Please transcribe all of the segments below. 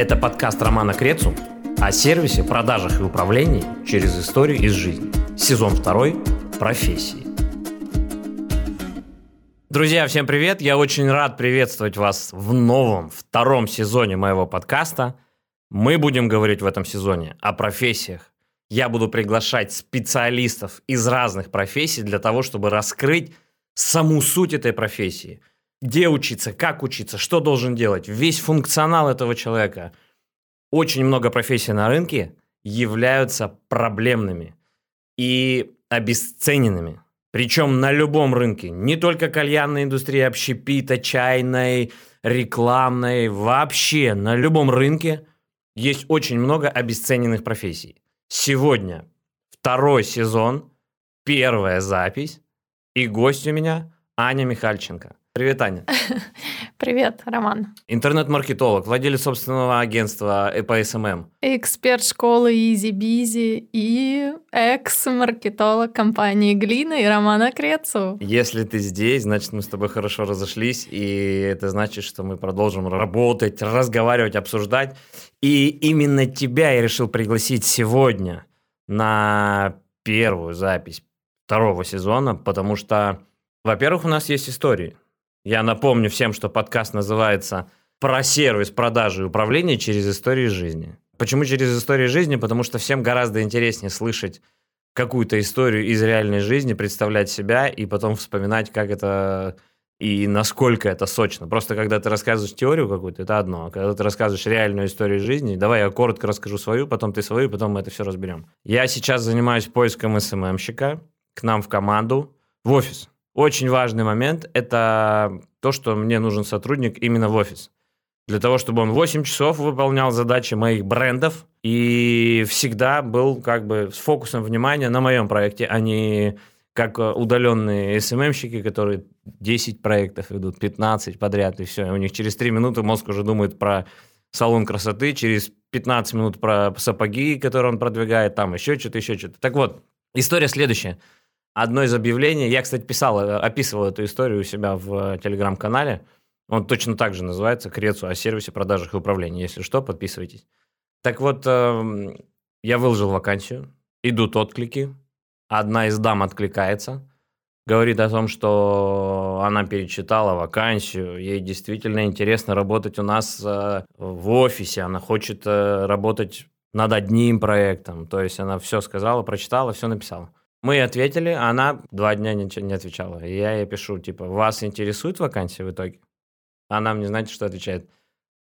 Это подкаст Романа Крецу о сервисе, продажах и управлении через историю из жизни. Сезон второй. Профессии. Друзья, всем привет! Я очень рад приветствовать вас в новом, втором сезоне моего подкаста. Мы будем говорить в этом сезоне о профессиях. Я буду приглашать специалистов из разных профессий для того, чтобы раскрыть саму суть этой профессии – где учиться, как учиться, что должен делать, весь функционал этого человека. Очень много профессий на рынке являются проблемными и обесцененными. Причем на любом рынке. Не только кальянной индустрии, общепита, чайной, рекламной. Вообще на любом рынке есть очень много обесцененных профессий. Сегодня второй сезон, первая запись. И гость у меня Аня Михальченко. Привет, Аня. Привет, Роман. Интернет-маркетолог, владелец собственного агентства по SMM. Эксперт школы Easy Busy и экс-маркетолог компании Глина и Романа Крецу. Если ты здесь, значит, мы с тобой хорошо разошлись, и это значит, что мы продолжим работать, разговаривать, обсуждать. И именно тебя я решил пригласить сегодня на первую запись второго сезона, потому что, во-первых, у нас есть истории – я напомню всем, что подкаст называется «Про сервис продажи и управления через истории жизни». Почему через истории жизни? Потому что всем гораздо интереснее слышать какую-то историю из реальной жизни, представлять себя и потом вспоминать, как это и насколько это сочно. Просто когда ты рассказываешь теорию какую-то, это одно. А когда ты рассказываешь реальную историю жизни, давай я коротко расскажу свою, потом ты свою, потом мы это все разберем. Я сейчас занимаюсь поиском СММщика к нам в команду, в офис. Очень важный момент – это то, что мне нужен сотрудник именно в офис. Для того, чтобы он 8 часов выполнял задачи моих брендов и всегда был как бы с фокусом внимания на моем проекте, а не как удаленные СММщики, которые 10 проектов ведут, 15 подряд, и все. У них через 3 минуты мозг уже думает про салон красоты, через 15 минут про сапоги, которые он продвигает, там еще что-то, еще что-то. Так вот, история следующая – одно из объявлений, я, кстати, писал, э, описывал эту историю у себя в э, телеграм-канале, он точно так же называется, Крецу о сервисе, продажах и управлении. Если что, подписывайтесь. Так вот, эм, я выложил вакансию, идут отклики, одна из дам откликается, говорит о том, что она перечитала вакансию, ей действительно интересно работать у нас э, в офисе, она хочет работать над одним проектом, то есть она все сказала, прочитала, все написала. Мы ответили, а она два дня ничего не отвечала. И я ей пишу, типа, вас интересует вакансия в итоге? Она мне, знаете, что отвечает?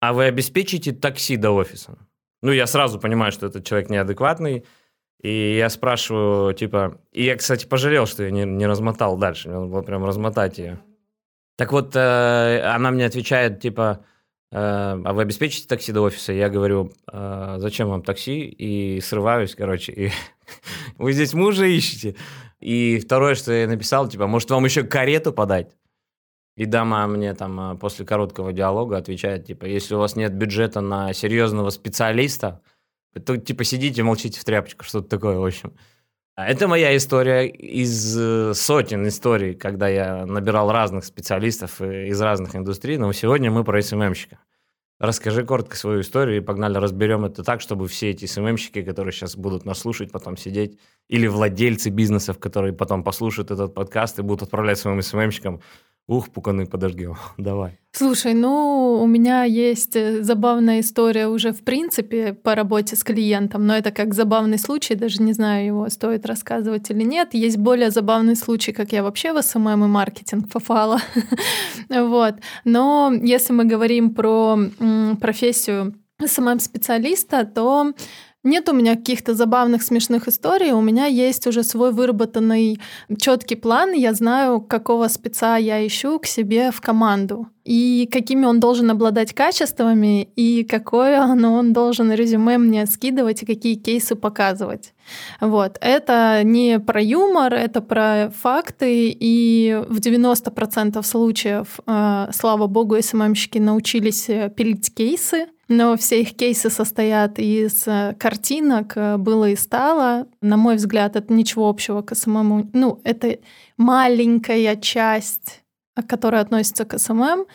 А вы обеспечите такси до офиса? Ну, я сразу понимаю, что этот человек неадекватный, и я спрашиваю, типа... И я, кстати, пожалел, что я не, не размотал дальше. Мне надо было прям размотать ее. Так вот, э, она мне отвечает, типа, а вы обеспечите такси до офиса? Я говорю, э, зачем вам такси? И срываюсь, короче, и Вы здесь мужа ищете. И второе, что я написал, типа, может, вам еще карету подать? И дама мне там а, после короткого диалога отвечает, типа, если у вас нет бюджета на серьезного специалиста, то, типа, сидите, молчите в тряпочку, что-то такое, в общем. А это моя история из э, сотен историй, когда я набирал разных специалистов э, из разных индустрий, но сегодня мы про СММщика. Расскажи коротко свою историю и погнали разберем это так, чтобы все эти SMM щики, которые сейчас будут нас слушать, потом сидеть, или владельцы бизнесов, которые потом послушают этот подкаст и будут отправлять своим SMM щикам Ух, пуканы подожгем. Давай. Слушай, ну, у меня есть э, забавная история уже в принципе по работе с клиентом, но это как забавный случай, даже не знаю, его стоит рассказывать или нет. Есть более забавный случай, как я вообще в SMM и маркетинг попала. вот. Но если мы говорим про профессию SMM-специалиста, то нет у меня каких-то забавных, смешных историй. У меня есть уже свой выработанный четкий план. Я знаю, какого спеца я ищу к себе в команду. И какими он должен обладать качествами, и какое оно он должен резюме мне скидывать, и какие кейсы показывать. Вот. Это не про юмор, это про факты, и в 90% случаев, э, слава богу, SMM щики научились пилить кейсы, но все их кейсы состоят из э, картинок э, «было и стало». На мой взгляд, это ничего общего к SMM. Ну, это маленькая часть, которая относится к SMM.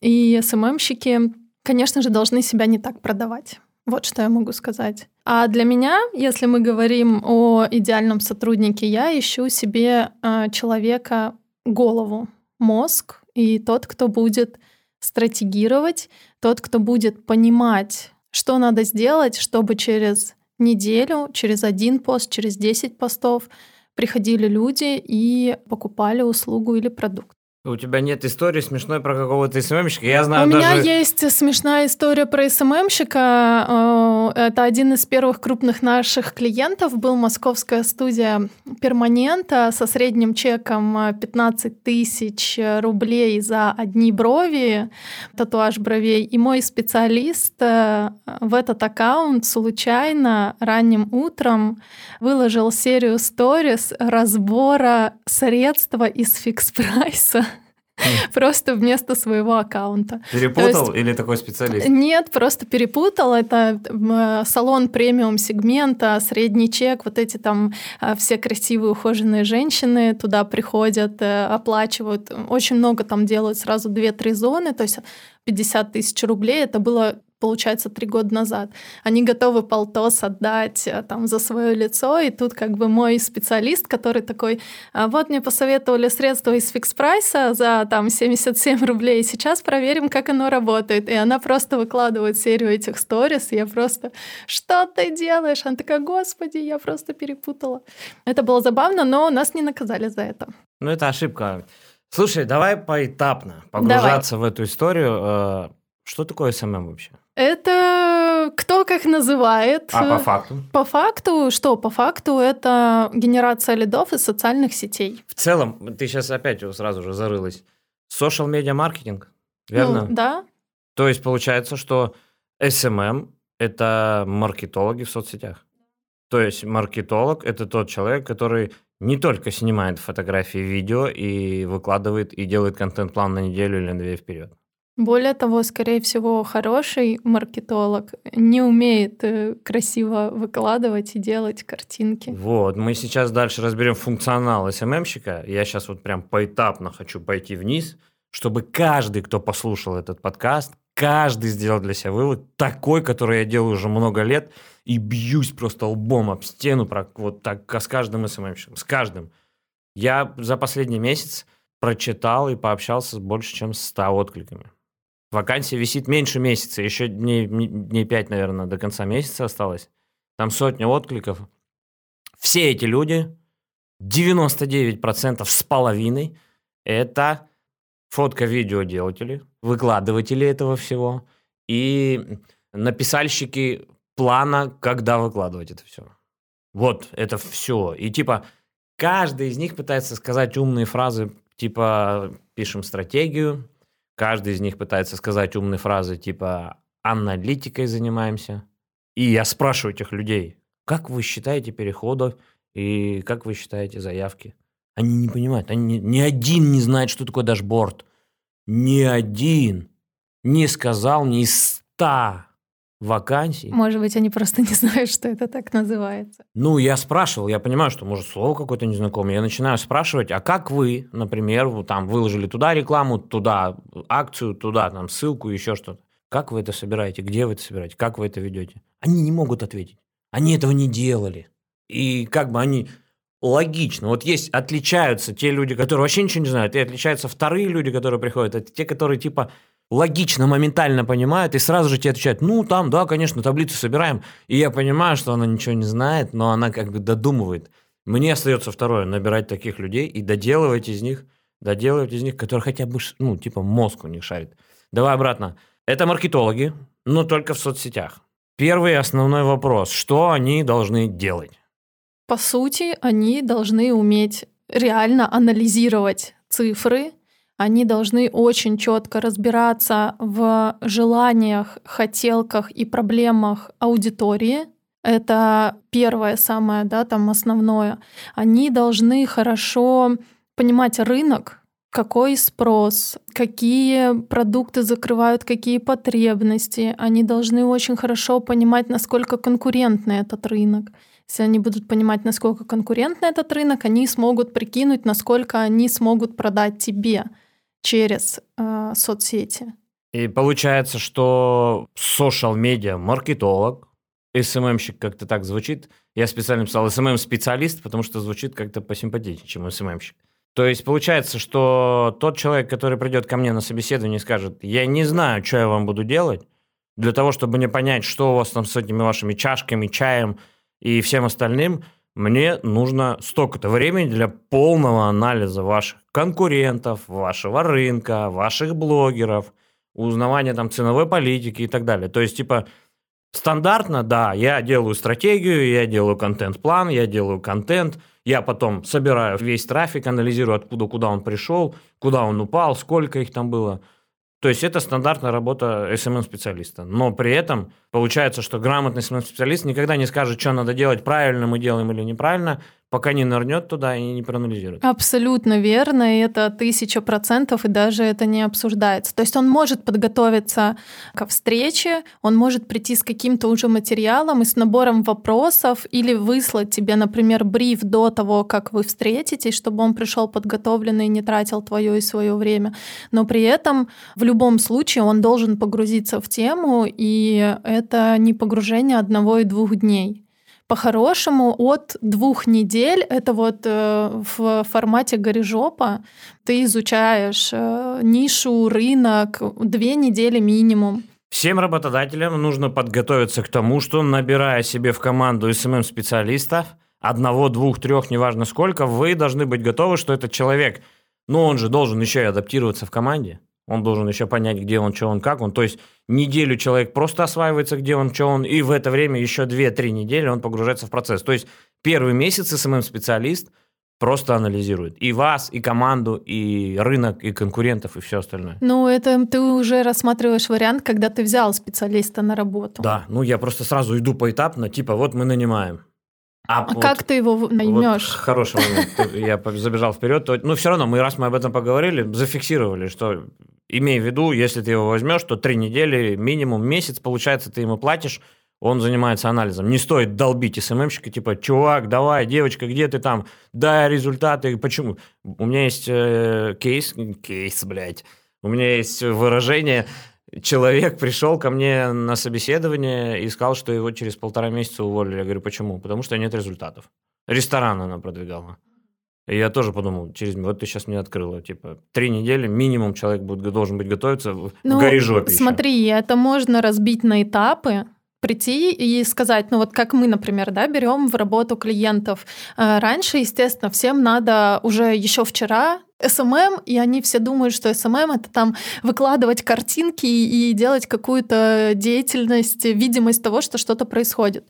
И SMM щики конечно же, должны себя не так продавать. Вот что я могу сказать. А для меня, если мы говорим о идеальном сотруднике, я ищу себе э, человека голову, мозг и тот, кто будет стратегировать, тот, кто будет понимать, что надо сделать, чтобы через неделю, через один пост, через 10 постов приходили люди и покупали услугу или продукт. У тебя нет истории смешной про какого-то СММщика? Я знаю У даже... меня есть смешная история про СММщика. Э, это один из первых крупных наших клиентов. Был московская студия перманента со средним чеком 15 тысяч рублей за одни брови, татуаж бровей. И мой специалист э, в этот аккаунт случайно ранним утром выложил серию сторис разбора средства из фикс-прайса просто вместо своего аккаунта. Перепутал есть, или такой специалист? Нет, просто перепутал. Это салон премиум сегмента, средний чек, вот эти там а, все красивые ухоженные женщины туда приходят, э, оплачивают. Очень много там делают сразу 2-3 зоны, то есть 50 тысяч рублей. Это было получается, три года назад. Они готовы полтос отдать э, там за свое лицо, и тут как бы мой специалист, который такой, «А вот мне посоветовали средства из фикс прайса за там 77 рублей, сейчас проверим, как оно работает. И она просто выкладывает серию этих сторис, и я просто, что ты делаешь? Она такая, господи, я просто перепутала. Это было забавно, но нас не наказали за это. Ну, это ошибка. Слушай, давай поэтапно погружаться давай. в эту историю. Э, что такое SMM вообще? Это кто как называет. А по факту? По факту, что? По факту это генерация лидов из социальных сетей. В целом, ты сейчас опять сразу же зарылась. Social media marketing, верно? Ну, да. То есть получается, что SMM – это маркетологи в соцсетях. То есть маркетолог – это тот человек, который не только снимает фотографии, видео и выкладывает и делает контент-план на неделю или на две вперед. Более того, скорее всего, хороший маркетолог не умеет э, красиво выкладывать и делать картинки. Вот, мы сейчас дальше разберем функционал СММщика. Я сейчас вот прям поэтапно хочу пойти вниз, чтобы каждый, кто послушал этот подкаст, каждый сделал для себя вывод, такой, который я делаю уже много лет, и бьюсь просто лбом об стену, вот так с каждым СММщиком, с каждым. Я за последний месяц прочитал и пообщался с больше, чем 100 откликами. Вакансия висит меньше месяца, еще дней, дней 5, наверное, до конца месяца осталось. Там сотня откликов. Все эти люди, 99% с половиной, это фотко-видеоделатели, выкладыватели этого всего и написальщики плана, когда выкладывать это все. Вот, это все. И типа каждый из них пытается сказать умные фразы, типа пишем стратегию, Каждый из них пытается сказать умные фразы типа «аналитикой занимаемся». И я спрашиваю этих людей, как вы считаете переходы и как вы считаете заявки? Они не понимают, они, ни один не знает, что такое дашборд. Ни один не сказал ни ста вакансий. Может быть, они просто не знают, что это так называется. Ну, я спрашивал, я понимаю, что, может, слово какое-то незнакомое. Я начинаю спрашивать, а как вы, например, там выложили туда рекламу, туда акцию, туда там ссылку, еще что-то. Как вы это собираете? Где вы это собираете? Как вы это ведете? Они не могут ответить. Они этого не делали. И как бы они логично. Вот есть, отличаются те люди, которые вообще ничего не знают, и отличаются вторые люди, которые приходят. Это те, которые типа логично, моментально понимают и сразу же тебе отвечают, ну, там, да, конечно, таблицу собираем. И я понимаю, что она ничего не знает, но она как бы додумывает. Мне остается второе, набирать таких людей и доделывать из них, доделывать из них, которые хотя бы, ну, типа мозг у них шарит. Давай обратно. Это маркетологи, но только в соцсетях. Первый основной вопрос, что они должны делать? По сути, они должны уметь реально анализировать цифры, они должны очень четко разбираться в желаниях, хотелках и проблемах аудитории. Это первое самое, да, там основное. Они должны хорошо понимать рынок, какой спрос, какие продукты закрывают какие потребности. Они должны очень хорошо понимать, насколько конкурентный этот рынок. Если они будут понимать, насколько конкурентный этот рынок, они смогут прикинуть, насколько они смогут продать тебе через э, соцсети. И получается, что social медиа маркетолог, SMM щик как-то так звучит. Я специально писал SMM-специалист, потому что звучит как-то посимпатичнее, чем SMM щик. То есть получается, что тот человек, который придет ко мне на собеседование и скажет, я не знаю, что я вам буду делать, для того, чтобы мне понять, что у вас там с этими вашими чашками, чаем и всем остальным, мне нужно столько-то времени для полного анализа ваших конкурентов, вашего рынка, ваших блогеров, узнавания там ценовой политики и так далее. То есть, типа, стандартно, да, я делаю стратегию, я делаю контент-план, я делаю контент, я потом собираю весь трафик, анализирую, откуда, куда он пришел, куда он упал, сколько их там было. То есть это стандартная работа SMM-специалиста. Но при этом получается, что грамотный SMM-специалист никогда не скажет, что надо делать, правильно мы делаем или неправильно, пока не нырнет туда и не проанализирует. Абсолютно верно, и это тысяча процентов, и даже это не обсуждается. То есть он может подготовиться ко встрече, он может прийти с каким-то уже материалом и с набором вопросов, или выслать тебе, например, бриф до того, как вы встретитесь, чтобы он пришел подготовленный и не тратил твое и свое время. Но при этом в любом случае он должен погрузиться в тему, и это не погружение одного и двух дней по-хорошему от двух недель, это вот э, в формате горижопа, ты изучаешь э, нишу, рынок, две недели минимум. Всем работодателям нужно подготовиться к тому, что набирая себе в команду СММ-специалистов, одного, двух, трех, неважно сколько, вы должны быть готовы, что этот человек, ну он же должен еще и адаптироваться в команде. Он должен еще понять, где он, что он, как он. То есть неделю человек просто осваивается, где он, что он, и в это время еще 2-3 недели он погружается в процесс. То есть первый месяц SMM-специалист просто анализирует и вас, и команду, и рынок, и конкурентов, и все остальное. Ну, это ты уже рассматриваешь вариант, когда ты взял специалиста на работу. Да, ну я просто сразу иду поэтапно, типа вот мы нанимаем. А, а вот, как ты его наймешь? Вот хороший момент. Я забежал вперед. Ну, все равно, мы раз мы об этом поговорили, зафиксировали, что имей в виду, если ты его возьмешь, то три недели, минимум месяц, получается, ты ему платишь, он занимается анализом. Не стоит долбить СММщика, типа, чувак, давай, девочка, где ты там, дай результаты, почему? У меня есть э, кейс, кейс, блядь, у меня есть выражение, человек пришел ко мне на собеседование и сказал, что его через полтора месяца уволили. Я говорю, почему? Потому что нет результатов. Ресторан она продвигала. И я тоже подумал, через вот ты сейчас мне открыла, типа, три недели минимум человек будет, должен быть готовиться в ну, горижопе Смотри, еще. это можно разбить на этапы, прийти и сказать, ну вот как мы, например, да, берем в работу клиентов. Э, раньше, естественно, всем надо уже еще вчера SMM, и они все думают, что SMM это там выкладывать картинки и делать какую-то деятельность, видимость того, что что-то происходит.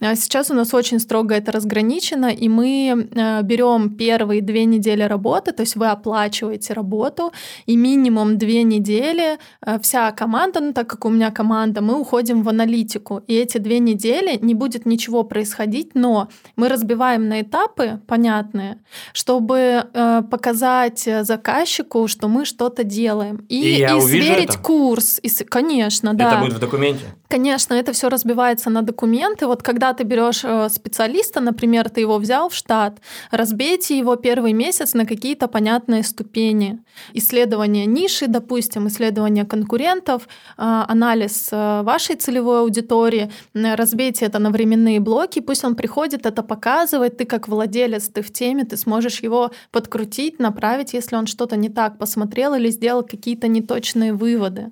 А сейчас у нас очень строго это разграничено, и мы э, берем первые две недели работы, то есть вы оплачиваете работу, и минимум две недели э, вся команда, ну так как у меня команда, мы уходим в аналитику, и эти две недели не будет ничего происходить, но мы разбиваем на этапы понятные, чтобы э, показать показать э, заказчику, что мы что-то делаем. И, и, и сверить это? курс. И, конечно, да. Это будет в документе? Конечно, это все разбивается на документы. Вот когда ты берешь э, специалиста, например, ты его взял в штат, разбейте его первый месяц на какие-то понятные ступени. Исследование ниши, допустим, исследование конкурентов, э, анализ вашей целевой аудитории, разбейте это на временные блоки, пусть он приходит, это показывает, ты как владелец, ты в теме, ты сможешь его подкрутить, направить исправить, если он что-то не так посмотрел или сделал какие-то неточные выводы.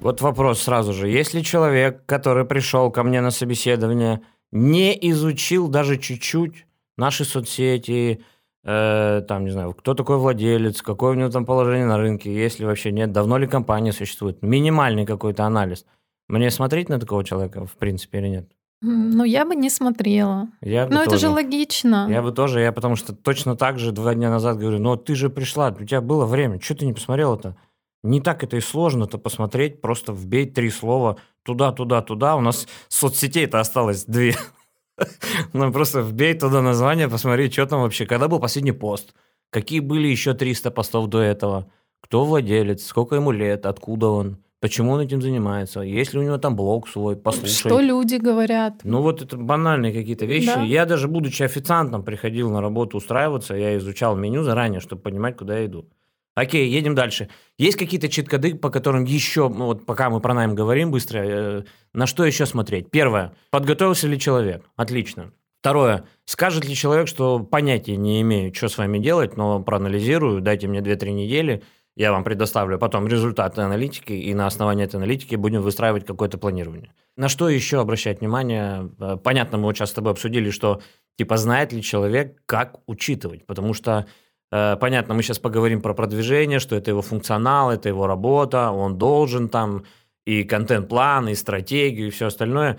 Вот вопрос сразу же. Если человек, который пришел ко мне на собеседование, не изучил даже чуть-чуть наши соцсети, э, там, не знаю, кто такой владелец, какое у него там положение на рынке, если вообще нет, давно ли компания существует, минимальный какой-то анализ. Мне смотреть на такого человека, в принципе, или нет? Ну, я бы не смотрела. Я Но это же логично. Я бы тоже, я потому что точно так же два дня назад говорю, ну ты же пришла, у тебя было время, что ты не посмотрела-то? Не так это и сложно-то посмотреть, просто вбей три слова туда, туда, туда. У нас соцсетей-то осталось две. Ну, просто вбей туда название, посмотри, что там вообще. Когда был последний пост? Какие были еще 300 постов до этого? Кто владелец? Сколько ему лет? Откуда он? Почему он этим занимается? Есть ли у него там блог свой? Послушай. Что люди говорят? Ну вот это банальные какие-то вещи. Да. Я даже будучи официантом приходил на работу устраиваться, я изучал меню заранее, чтобы понимать, куда я иду. Окей, едем дальше. Есть какие-то чит-коды, по которым еще, ну, вот пока мы про найм говорим быстро, э, на что еще смотреть? Первое, подготовился ли человек? Отлично. Второе, скажет ли человек, что понятия не имею, что с вами делать, но проанализирую, дайте мне 2-3 недели, я вам предоставлю потом результаты аналитики, и на основании этой аналитики будем выстраивать какое-то планирование. На что еще обращать внимание? Э, понятно, мы вот сейчас с тобой обсудили, что типа знает ли человек, как учитывать, потому что Э, понятно, мы сейчас поговорим про продвижение, что это его функционал, это его работа, он должен там и контент-план, и стратегию, и все остальное.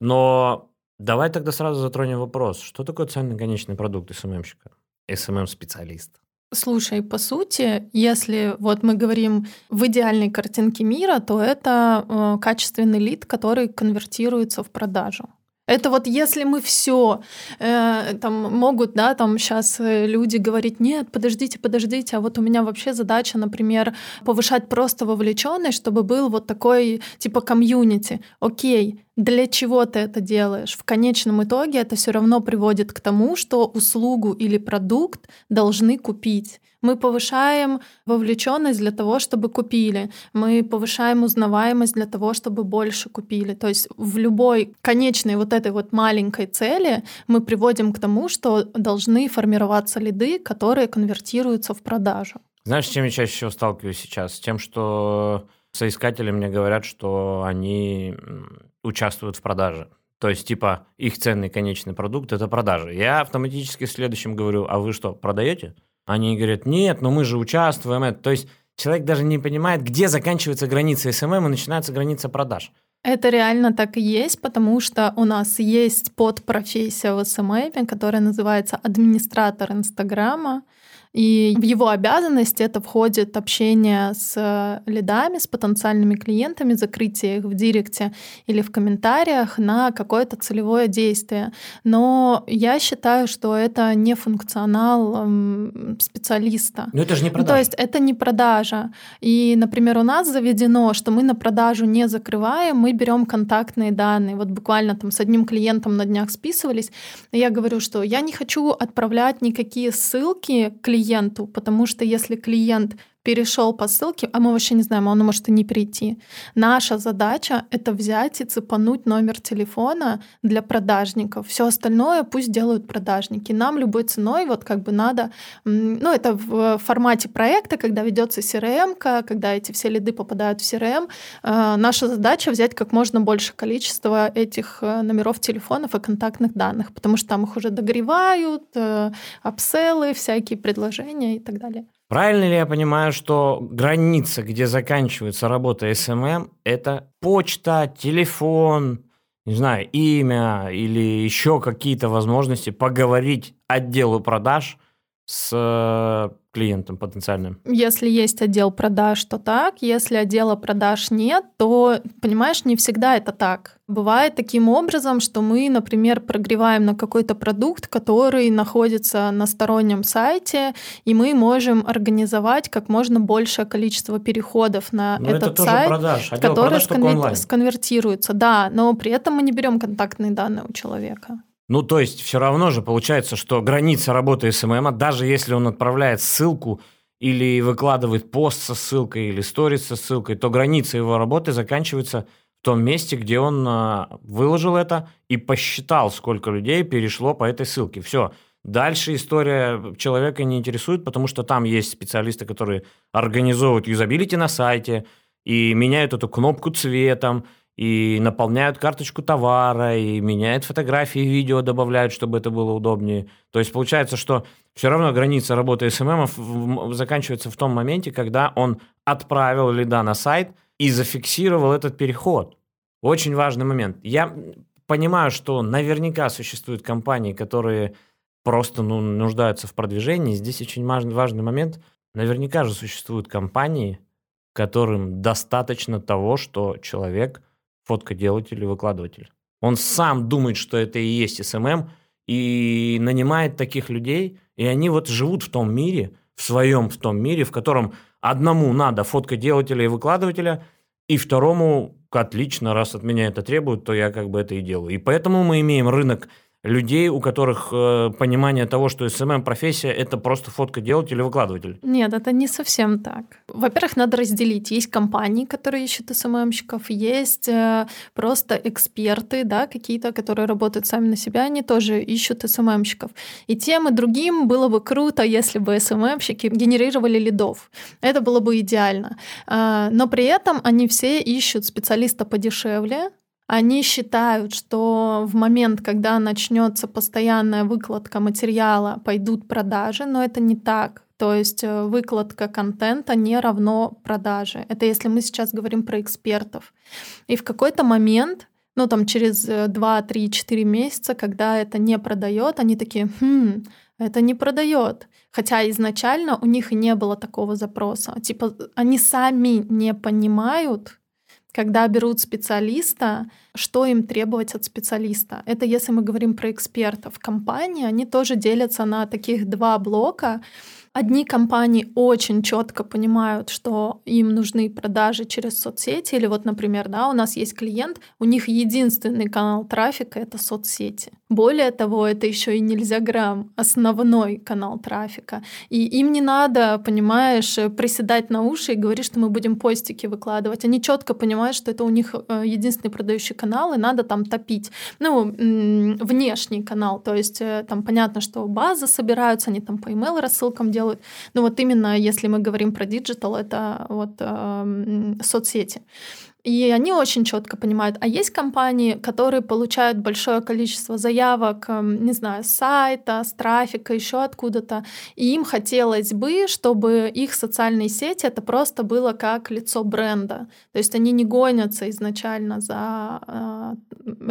Но давай тогда сразу затронем вопрос. Что такое ценный конечный продукт SMM-щика, SMM-специалиста? Слушай, по сути, если вот мы говорим в идеальной картинке мира, то это э, качественный лид, который конвертируется в продажу. Это вот если мы все, э, там могут, да, там сейчас э, люди говорить, нет, подождите, подождите, а вот у меня вообще задача, например, повышать просто вовлеченность, чтобы был вот такой типа комьюнити. Окей, для чего ты это делаешь? В конечном итоге это все равно приводит к тому, что услугу или продукт должны купить. Мы повышаем вовлеченность для того, чтобы купили. Мы повышаем узнаваемость для того, чтобы больше купили. То есть в любой конечной вот этой вот маленькой цели мы приводим к тому, что должны формироваться лиды, которые конвертируются в продажу. Знаешь, с чем я чаще всего сталкиваюсь сейчас? С тем, что соискатели мне говорят, что они участвуют в продаже. То есть, типа, их ценный конечный продукт – это продажа. Я автоматически в следующем говорю, а вы что, продаете? Они говорят, нет, но мы же участвуем. То есть человек даже не понимает, где заканчивается граница SMM и начинается граница продаж. Это реально так и есть, потому что у нас есть подпрофессия в SMM, которая называется администратор Инстаграма. И в его обязанности это входит общение с э, лидами, с потенциальными клиентами, закрытие их в директе или в комментариях на какое-то целевое действие. Но я считаю, что это не функционал специалиста. Но это же не продажа. Ну, то есть это не продажа. И, например, у нас заведено, что мы на продажу не закрываем, мы берем контактные данные. Вот буквально там с одним клиентом на днях списывались. И я говорю, что я не хочу отправлять никакие ссылки клиентам, клиенту, потому что если клиент перешел по ссылке, а мы вообще не знаем, он может и не перейти. Наша задача — это взять и цепануть номер телефона для продажников. Все остальное пусть делают продажники. Нам любой ценой вот как бы надо... Ну, это в формате проекта, когда ведется CRM, когда эти все лиды попадают в CRM. Э, наша задача взять как можно больше количества этих э, номеров телефонов и контактных данных, потому что там их уже догревают, э, апселлы, всякие предложения и так далее. Правильно ли я понимаю, что граница, где заканчивается работа SMM, это почта, телефон, не знаю, имя или еще какие-то возможности поговорить отделу продаж с э, клиентом потенциальным? Если есть отдел продаж, то так. Если отдела продаж нет, то, понимаешь, не всегда это так. Бывает таким образом, что мы, например, прогреваем на какой-то продукт, который находится на стороннем сайте, и мы можем организовать как можно большее количество переходов на но этот это сайт, продаж. Отдел который продаж сконвер... сконвертируется. Да, но при этом мы не берем контактные данные у человека. Ну, то есть, все равно же получается, что граница работы СММа, даже если он отправляет ссылку или выкладывает пост со ссылкой или сторис со ссылкой, то граница его работы заканчивается в том месте, где он а, выложил это и посчитал, сколько людей перешло по этой ссылке. Все. Дальше история человека не интересует, потому что там есть специалисты, которые организовывают юзабилити на сайте и меняют эту кнопку цветом, и наполняют карточку товара, и меняют фотографии, видео добавляют, чтобы это было удобнее. То есть получается, что все равно граница работы SMM заканчивается в том моменте, когда он отправил лида на сайт и зафиксировал этот переход. Очень важный момент. Я понимаю, что наверняка существуют компании, которые просто ну, нуждаются в продвижении. Здесь очень важный, важный момент. Наверняка же существуют компании, которым достаточно того, что человек – фоткоделатель и выкладыватель. Он сам думает, что это и есть SMM, и нанимает таких людей, и они вот живут в том мире, в своем в том мире, в котором одному надо фоткоделателя и выкладывателя, и второму отлично, раз от меня это требуют, то я как бы это и делаю. И поэтому мы имеем рынок людей, у которых э, понимание того, что SMM профессия это просто фотка делать или выкладыватель. Нет, это не совсем так. Во-первых, надо разделить. Есть компании, которые ищут СММщиков, есть э, просто эксперты, да, какие-то, которые работают сами на себя, они тоже ищут СММщиков. И тем и другим было бы круто, если бы СММщики генерировали лидов. Это было бы идеально. Э, но при этом они все ищут специалиста подешевле, они считают, что в момент, когда начнется постоянная выкладка материала, пойдут продажи, но это не так. То есть э, выкладка контента не равно продаже. Это если мы сейчас говорим про экспертов. И в какой-то момент, ну там через 2, 3, 4 месяца, когда это не продает, они такие, хм, это не продает. Хотя изначально у них и не было такого запроса. Типа они сами не понимают, когда берут специалиста, что им требовать от специалиста. Это если мы говорим про экспертов. Компании, они тоже делятся на таких два блока. Одни компании очень четко понимают, что им нужны продажи через соцсети. Или вот, например, да, у нас есть клиент, у них единственный канал трафика — это соцсети. Более того, это еще и нельзя грамм, основной канал трафика. И им не надо, понимаешь, приседать на уши и говорить, что мы будем постики выкладывать. Они четко понимают, что это у них э, единственный продающий канал, и надо там топить. Ну, внешний канал. То есть э, там понятно, что базы собираются, они там по email рассылкам делают. Но вот именно если мы говорим про digital, это вот э, соцсети. И они очень четко понимают. А есть компании, которые получают большое количество заявок, эм, не знаю, с сайта, с трафика, еще откуда-то. И им хотелось бы, чтобы их социальные сети это просто было как лицо бренда. То есть они не гонятся изначально за э,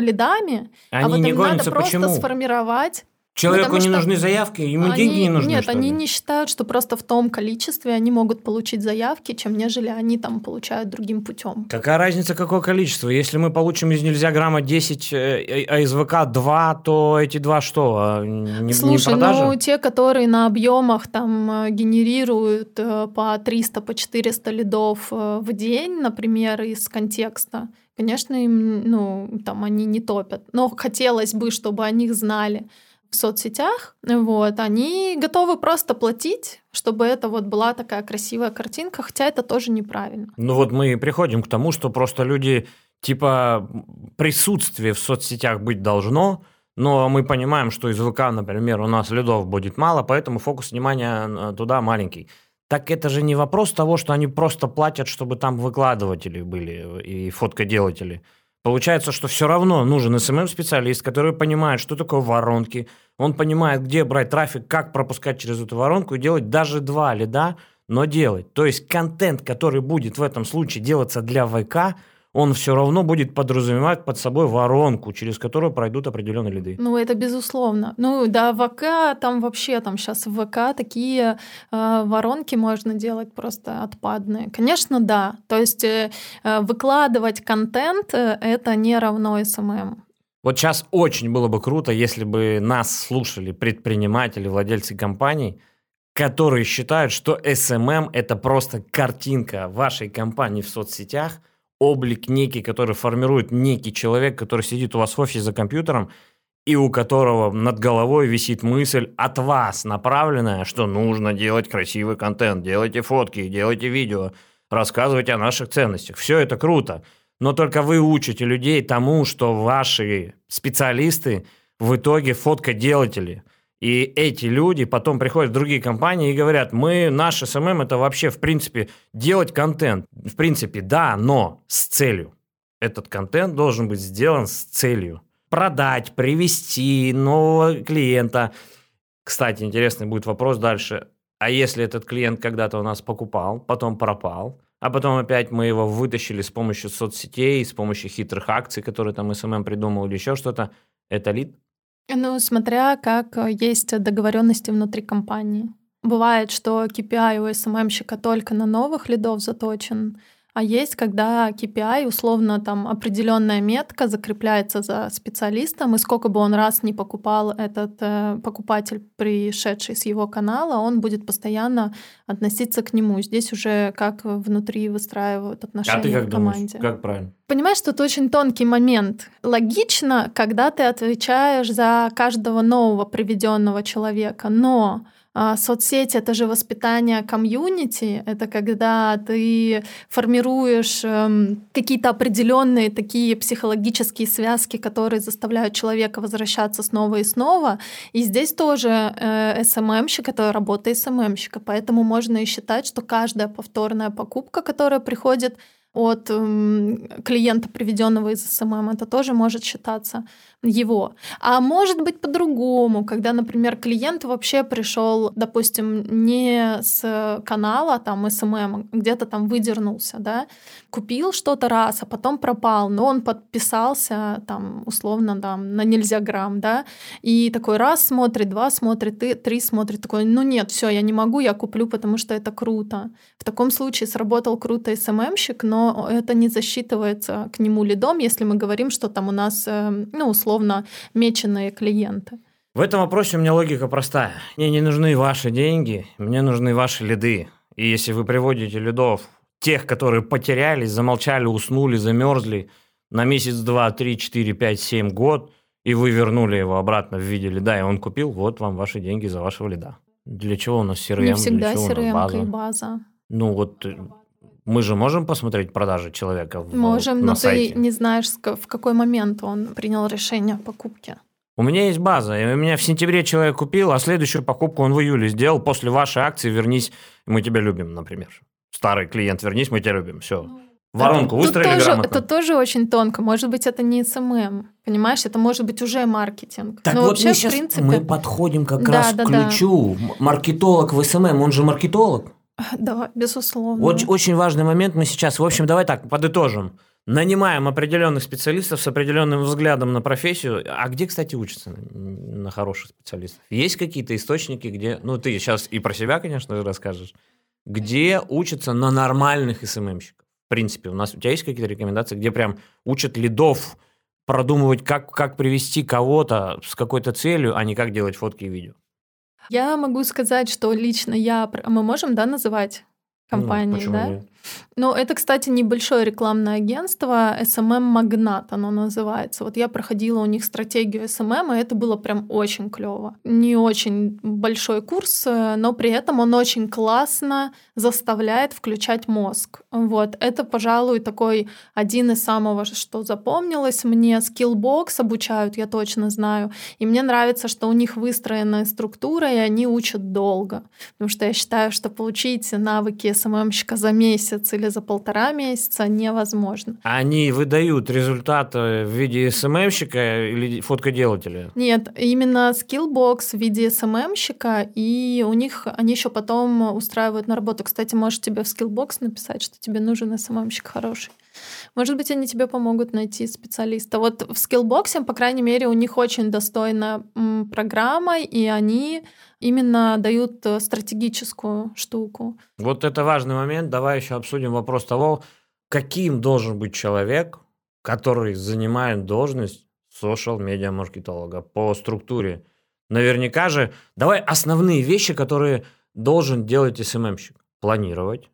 лидами, а они а вот не им гонятся, надо просто почему? сформировать Человеку Потому не что нужны заявки, ему они, деньги не нужны. Нет, они ли? не считают, что просто в том количестве они могут получить заявки, чем нежели они там получают другим путем. Какая разница, какое количество? Если мы получим из нельзя грамма 10, э, а из ВК 2, то эти два что? А, не, Слушай, не продажи? ну те, которые на объемах там э, генерируют э, по 300, по 400 лидов в день, например, из контекста, конечно, им, ну, там они не топят. Но хотелось бы, чтобы о них знали в соцсетях, вот, они готовы просто платить, чтобы это вот была такая красивая картинка, хотя это тоже неправильно. Ну вот мы приходим к тому, что просто люди, типа, присутствие в соцсетях быть должно, но мы понимаем, что из ВК, например, у нас лидов будет мало, поэтому фокус внимания туда маленький. Так это же не вопрос того, что они просто платят, чтобы там выкладыватели были и фоткоделатели. Получается, что все равно нужен SMM-специалист, который понимает, что такое воронки, он понимает, где брать трафик, как пропускать через эту воронку и делать даже два лида, но делать. То есть контент, который будет в этом случае делаться для ВК, он все равно будет подразумевать под собой воронку, через которую пройдут определенные лиды. Ну, это безусловно. Ну, да, ВК, там вообще, там сейчас в ВК такие э, воронки можно делать просто отпадные. Конечно, да. То есть э, э выкладывать контент э, это не равно SMM. Вот сейчас очень было бы круто, если бы нас слушали предприниматели, владельцы компаний, которые считают, что SMM – это просто картинка вашей компании в соцсетях – облик некий, который формирует некий человек, который сидит у вас в офисе за компьютером, и у которого над головой висит мысль от вас направленная, что нужно делать красивый контент, делайте фотки, делайте видео, рассказывайте о наших ценностях. Все это круто. Но только вы учите людей тому, что ваши специалисты в итоге фоткоделатели – и эти люди потом приходят в другие компании и говорят, мы, наш SMM, это вообще, в принципе, делать контент. В принципе, да, но с целью. Этот контент должен быть сделан с целью. Продать, привести нового клиента. Кстати, интересный будет вопрос дальше. А если этот клиент когда-то у нас покупал, потом пропал, а потом опять мы его вытащили с помощью соцсетей, с помощью хитрых акций, которые там SMM придумал или еще что-то, это лид? Ну, смотря как э, есть договоренности внутри компании. Бывает, что KPI у SMM-щика только на новых лидов заточен, А есть, когда KPI, условно, там определенная метка закрепляется за специалистом, и сколько бы он раз не покупал этот э, покупатель, пришедший с его канала, он будет постоянно относиться к нему. Здесь уже как внутри выстраивают отношения а ты как в команде. Думаешь, как правильно? Понимаешь, тут очень тонкий момент. Логично, когда ты отвечаешь за каждого нового приведенного человека, но а, соцсети это же воспитание комьюнити, это когда ты формируешь эм, какие-то определенные такие психологические связки, которые заставляют человека возвращаться снова и снова. И здесь тоже э, SMM-щик это работа SMM-щика, поэтому можно и считать, что каждая повторная покупка, которая приходит от клиента, приведенного из SMM, это тоже может считаться его. А может быть по-другому, когда, например, клиент вообще пришел, допустим, не с канала там SMM, где-то там выдернулся, да, купил что-то раз, а потом пропал, но он подписался там условно там на нельзя грамм, да, и такой раз смотрит, два смотрит, три смотрит, такой, ну нет, все, я не могу, я куплю, потому что это круто. В таком случае сработал круто СММщик, но это не засчитывается к нему лидом, если мы говорим, что там у нас, э, ну, условно, меченые клиенты. В этом вопросе у меня логика простая. Мне не нужны ваши деньги, мне нужны ваши лиды. И если вы приводите лидов, тех, которые потерялись, замолчали, уснули, замерзли на месяц, два, три, четыре, пять, семь, год, и вы вернули его обратно в виде лида, и он купил, вот вам ваши деньги за вашего лида. Для чего у нас CRM? Не всегда CRM база? и база. Ну вот мы же можем посмотреть продажи человека в, Можем, на но сайте. ты не знаешь, в какой момент он принял решение о покупке. У меня есть база, и у меня в сентябре человек купил, а следующую покупку он в июле сделал. После вашей акции вернись, мы тебя любим, например. Старый клиент, вернись, мы тебя любим. Все. Ну, Воронку Тут выстроили тоже, грамотно. это тоже очень тонко. Может быть, это не SMM. Понимаешь, это может быть уже маркетинг. Так Но вот вообще, мы в сейчас принципе, мы подходим как Да, раз да, к да. ключу. М- Маркетолог в SMM, он же маркетолог. да, безусловно. Оч- очень важный момент мы сейчас, в общем, давай так, подытожим. Нанимаем определенных специалистов с определенным взглядом на профессию. А где, кстати, учатся на хороших специалистов? Есть какие-то источники, где... Ну, ты сейчас и про себя, конечно же, расскажешь. Где учатся на нормальных СММщиков? В принципе, у нас у тебя есть какие-то рекомендации, где прям учат лидов продумывать, как, как привести кого-то с какой-то целью, а не как делать фотки и видео? Я могу сказать, что лично я... Мы можем, да, называть компании, Ну, да? нет? Ну, это, кстати, небольшое рекламное агентство, SMM Магнат оно называется. Вот я проходила у них стратегию SMM, и это было прям очень клево. Не очень большой курс, но при этом он очень классно заставляет включать мозг. Вот, это, пожалуй, такой один из самого, что запомнилось мне. Skillbox обучают, я точно знаю. И мне нравится, что у них выстроенная структура, и они учат долго. Потому что я считаю, что получить навыки СММщика за месяц или за полтора месяца невозможно. Они выдают результаты в виде СММщика или фоткоделателя? Нет, именно Skillbox в виде СММщика, и у них они еще потом устраивают на работу. Кстати, можешь тебе в Skillbox написать, что тебе нужен СММщик хороший. Может быть, они тебе помогут найти специалиста. Вот в Skillbox, по крайней мере, у них очень достойная программа, и они именно дают э, стратегическую штуку. Вот это важный момент. Давай еще обсудим вопрос того, каким должен быть человек, который занимает должность social-медиа маркетолога по структуре. Наверняка же, давай основные вещи, которые должен делать СММщик. Планировать,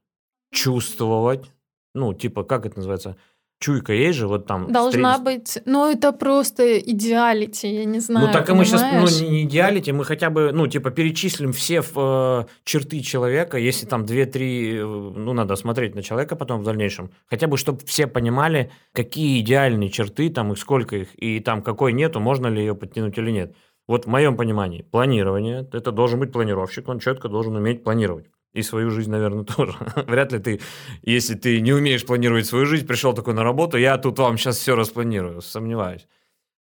чувствовать, ну, типа, как это называется, чуйка есть же, вот там... Должна встреч- быть... Ну, это просто идеалити, я не знаю. Ну, так и мы сейчас, ну, понимаешь? не, не идеалити, мы хотя бы, ну, типа, перечислим все э, черты человека, если там 2-3, э, ну, надо смотреть на человека потом в дальнейшем, хотя бы, чтобы все понимали, какие идеальные черты, там, и сколько их, и там, какой нету, можно ли ее подтянуть или нет. Вот в моем понимании, планирование, это должен быть планировщик, он четко должен уметь планировать. И свою жизнь, наверное, тоже. Вряд ли ты, если ты не умеешь планировать свою жизнь, пришел такой на работу, я тут вам сейчас все распланирую, сомневаюсь.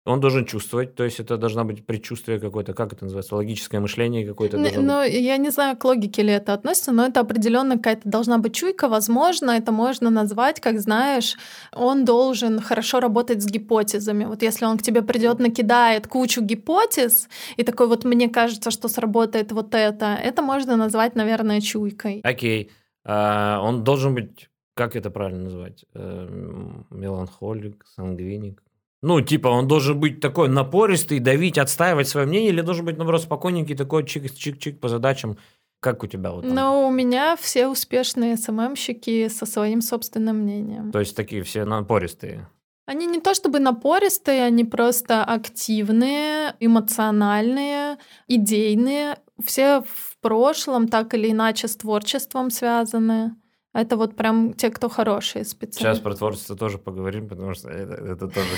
Он должен чувствовать, то есть это должна быть предчувствие какое-то, как это называется, логическое мышление какое-то. Ну, я не знаю, к логике ли это относится, но это определенно какая-то должна быть чуйка. Возможно, это можно назвать, как знаешь, он должен хорошо работать с гипотезами. Вот если он к тебе придет, накидает кучу гипотез, и такой вот мне кажется, что сработает вот это, это можно назвать, наверное, чуйкой. Окей. А, он должен быть как это правильно назвать? Э, меланхолик, сангвиник. Ну, типа, он должен быть такой напористый, давить, отстаивать свое мнение, или должен быть, наоборот, спокойненький, такой чик-чик-чик по задачам. Как у тебя вот там? Но у меня все успешные СММщики со своим собственным мнением. То есть такие все напористые? Они не то чтобы напористые, они просто активные, эмоциональные, идейные. Все в прошлом так или иначе с творчеством связаны. Это вот прям те, кто хорошие специалисты. Сейчас про творчество тоже поговорим, потому что это, это тоже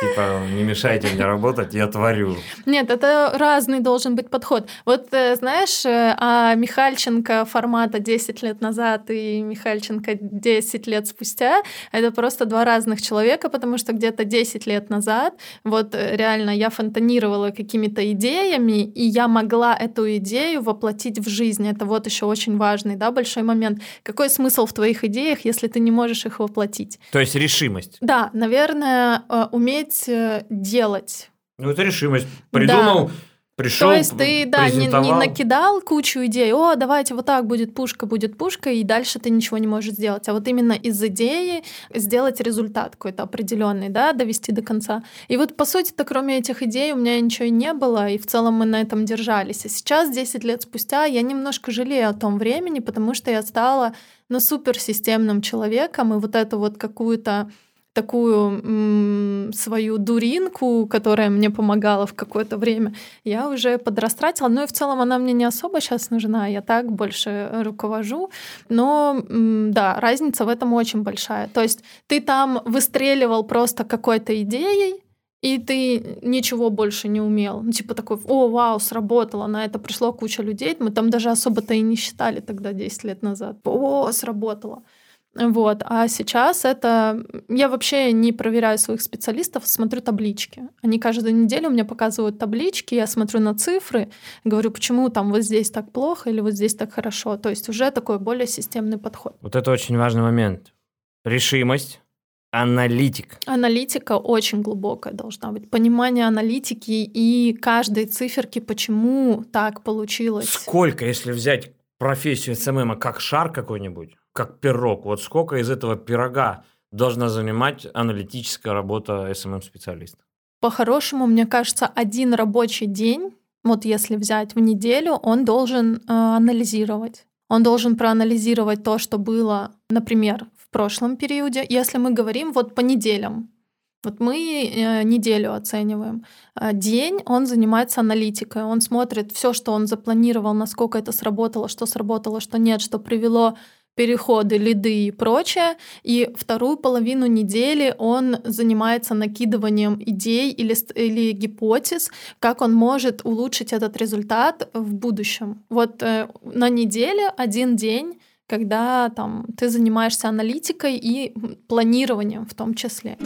Типа, не мешайте мне работать, я творю. Нет, это разный должен быть подход. Вот э, знаешь, э, а Михальченко формата 10 лет назад и Михальченко 10 лет спустя, это просто два разных человека, потому что где-то 10 лет назад вот э, реально я фонтанировала какими-то идеями, и я могла эту идею воплотить в жизнь. Это вот еще очень важный, да, большой момент. Какой смысл в твоих идеях, если ты не можешь их воплотить? То есть решимость. Да, наверное, уметь уметь э, делать. Ну, это решимость. Придумал, да. пришел, То есть ты, да, не, не накидал кучу идей, о, давайте вот так будет пушка, будет пушка, и дальше ты ничего не можешь сделать. А вот именно из идеи сделать результат какой-то определенный, да, довести до конца. И вот, по сути-то, кроме этих идей у меня ничего и не было, и в целом мы на этом держались. И сейчас, 10 лет спустя, я немножко жалею о том времени, потому что я стала, ну, суперсистемным человеком, и вот эту вот какую-то такую м, свою дуринку, которая мне помогала в какое-то время, я уже подрастратила. Ну и в целом она мне не особо сейчас нужна, я так больше руковожу. Но м, да, разница в этом очень большая. То есть ты там выстреливал просто какой-то идеей, и ты ничего больше не умел. Ну, типа такой, о, вау, сработало, на это пришло куча людей. Мы там даже особо-то и не считали тогда 10 лет назад. О, сработало. Вот. А сейчас это... Я вообще не проверяю своих специалистов, смотрю таблички. Они каждую неделю мне показывают таблички, я смотрю на цифры, говорю, почему там вот здесь так плохо или вот здесь так хорошо. То есть уже такой более системный подход. Вот это очень важный момент. Решимость, аналитик. Аналитика очень глубокая должна быть. Понимание аналитики и каждой циферки, почему так получилось. Сколько, если взять профессию СММа как шар какой-нибудь, как пирог. Вот сколько из этого пирога должна занимать аналитическая работа SMM-специалиста? По-хорошему, мне кажется, один рабочий день, вот если взять в неделю, он должен э, анализировать. Он должен проанализировать то, что было, например, в прошлом периоде. Если мы говорим вот по неделям, вот мы э, неделю оцениваем. Э, день он занимается аналитикой, он смотрит все, что он запланировал, насколько это сработало, что сработало, что нет, что привело переходы, лиды и прочее. И вторую половину недели он занимается накидыванием идей или, или гипотез, как он может улучшить этот результат в будущем. Вот э, на неделе один день когда там ты занимаешься аналитикой и планированием в том числе.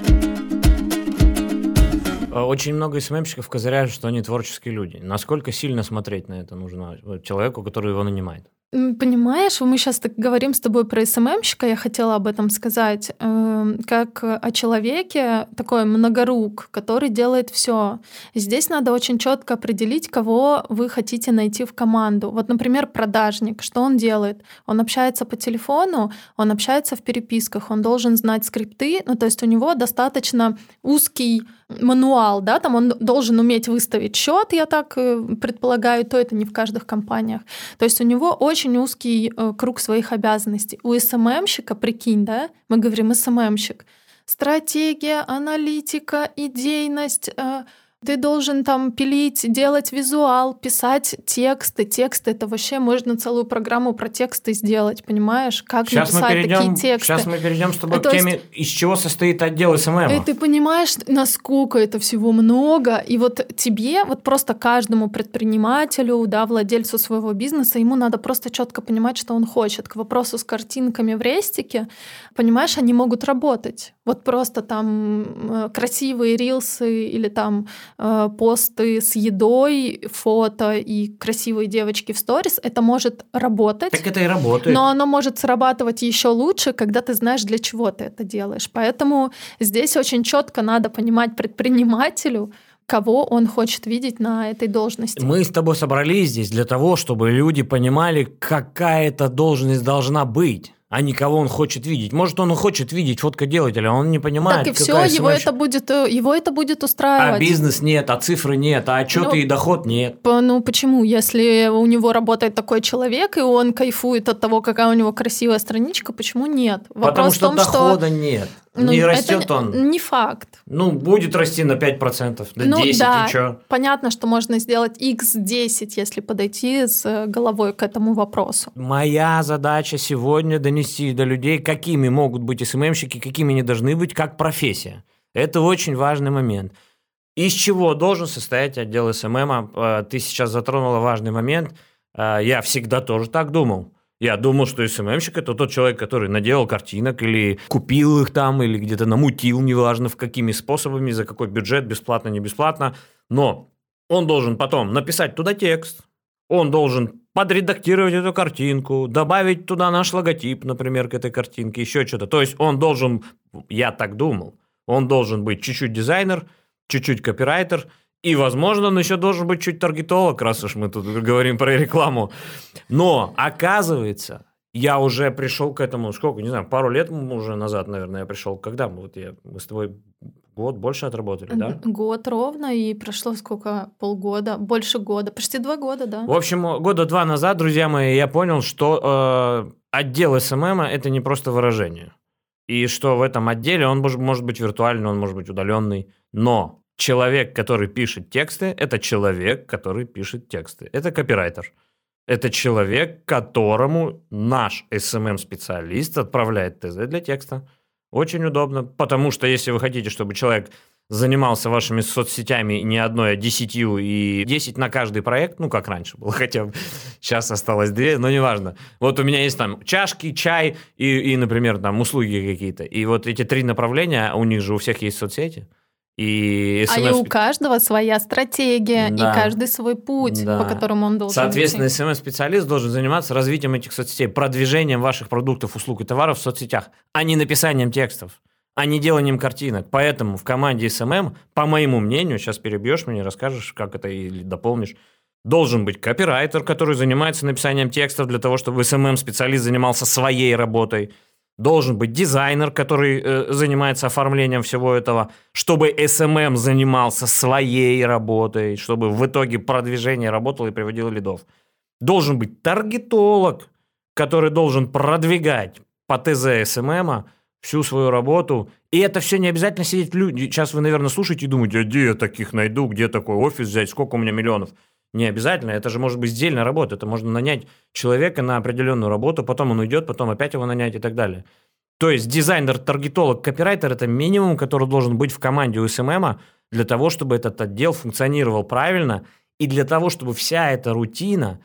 Э, очень много СММщиков козыряют, что они творческие люди. Насколько сильно смотреть на это нужно человеку, который его нанимает? Понимаешь, мы сейчас так говорим с тобой про СММщика, я хотела об этом сказать, эм, как о человеке, такой многорук, который делает все. Здесь надо очень четко определить, кого вы хотите найти в команду. Вот, например, продажник, что он делает? Он общается по телефону, он общается в переписках, он должен знать скрипты, ну то есть у него достаточно узкий мануал, да, там он должен уметь выставить счет, я так э, предполагаю, то это не в каждых компаниях. То есть у него очень узкий э, круг своих обязанностей. У СММщика, прикинь, да, мы говорим СММщик, стратегия, аналитика, идейность, э, ты должен там пилить, делать визуал, писать тексты. Тексты это вообще можно целую программу про тексты сделать, понимаешь? Как сейчас написать перейдем, такие тексты. Сейчас мы перейдем с тобой к теме, есть, из чего состоит отдел SMM. И ты понимаешь, насколько это всего много. И вот тебе, вот просто каждому предпринимателю, да, владельцу своего бизнеса, ему надо просто четко понимать, что он хочет. К вопросу с картинками в рестике, понимаешь, они могут работать. Вот просто там э, красивые рилсы или там Э, посты с едой, фото и красивые девочки в сторис, это может работать. Так это и работает. Но оно может срабатывать еще лучше, когда ты знаешь, для чего ты это делаешь. Поэтому здесь очень четко надо понимать предпринимателю, кого он хочет видеть на этой должности. Мы с тобой собрались здесь для того, чтобы люди понимали, какая эта должность должна быть. А не кого он хочет видеть. Может, он и хочет видеть фоткоделателя, а он не понимает, так и все, его это будет, э, его это будет устраивать. А бизнес нет, а цифры нет, а отчеты Ну, и доход нет. П- Ну почему? Если у него работает такой человек, и он кайфует от того, какая у него красивая страничка, почему нет? Вопрос Потому что в том, что дохода нет. Ну, не это растет он. Не факт. Ну, будет расти на 5%, на Ну 10%, да. и чё? Понятно, что можно сделать x10, если подойти с э, головой к этому вопросу. Моя задача сегодня донести до людей, какими могут быть СММщики, какими они должны быть, как профессия. Это очень важный момент. Из чего должен состоять отдел СММа? Э, Ты сейчас затронула важный момент. Э, Я всегда тоже так думал. Я думал, что СММщик – это тот человек, который наделал картинок или купил их там, или где-то намутил, неважно в какими способами, за какой бюджет, бесплатно, не бесплатно. Но он должен потом написать туда текст, он должен подредактировать эту картинку, добавить туда наш логотип, например, к этой картинке, еще что-то. То есть он должен, я так думал, он должен быть чуть-чуть дизайнер, чуть-чуть копирайтер, и, возможно, он еще должен быть чуть таргетолог, раз уж мы тут говорим про рекламу. Но, оказывается, я уже пришел к этому, сколько, не знаю, пару лет уже назад, наверное, я пришел. Когда мы, вот я, мы с тобой год больше отработали, да? Год ровно, и прошло сколько? Полгода? Больше года. Почти два года, да. В общем, года два назад, друзья мои, я понял, что э, отдел SMM это не просто выражение. И что в этом отделе он может, может быть виртуальный, он может быть удаленный. Но человек, который пишет тексты, это человек, который пишет тексты. Это копирайтер. Это человек, которому наш SMM-специалист отправляет ТЗ для текста. Очень удобно, потому что если вы хотите, чтобы человек занимался вашими соцсетями не одной, а десятью, и 10 на каждый проект, ну, как раньше было, хотя сейчас осталось две, но неважно. Вот у меня есть там чашки, чай и, и например, там услуги какие-то. И вот эти три направления, у них же у всех есть соцсети. И А и у каждого своя стратегия, Да. и каждый свой путь, Да. по которому он должен Соответственно, идти. SMM-специалист должен заниматься развитием этих соцсетей, продвижением ваших продуктов, услуг и товаров в соцсетях, а не написанием текстов, а не деланием картинок. Поэтому в команде SMM, по моему мнению, сейчас перебьешь меня, расскажешь, как это или дополнишь, должен быть копирайтер, который занимается написанием текстов для того, чтобы SMM-специалист занимался своей работой. Должен быть дизайнер, который э, занимается оформлением всего этого, чтобы SMM занимался своей работой, чтобы в итоге продвижение работало и приводило лидов. Должен быть таргетолог, который должен продвигать по ТЗ СММа всю свою работу. И это все не обязательно сидеть люди. Сейчас вы, наверное, слушаете и думаете, а где я таких найду, где такой офис взять, сколько у меня миллионов. Не обязательно, это же может быть сдельная работа. Это можно нанять человека на определенную работу, потом он уйдет, потом опять его нанять и так далее. То есть дизайнер, таргетолог, копирайтер – это минимум, который должен быть в команде у СММа для того, чтобы этот отдел функционировал правильно и для того, чтобы вся эта рутина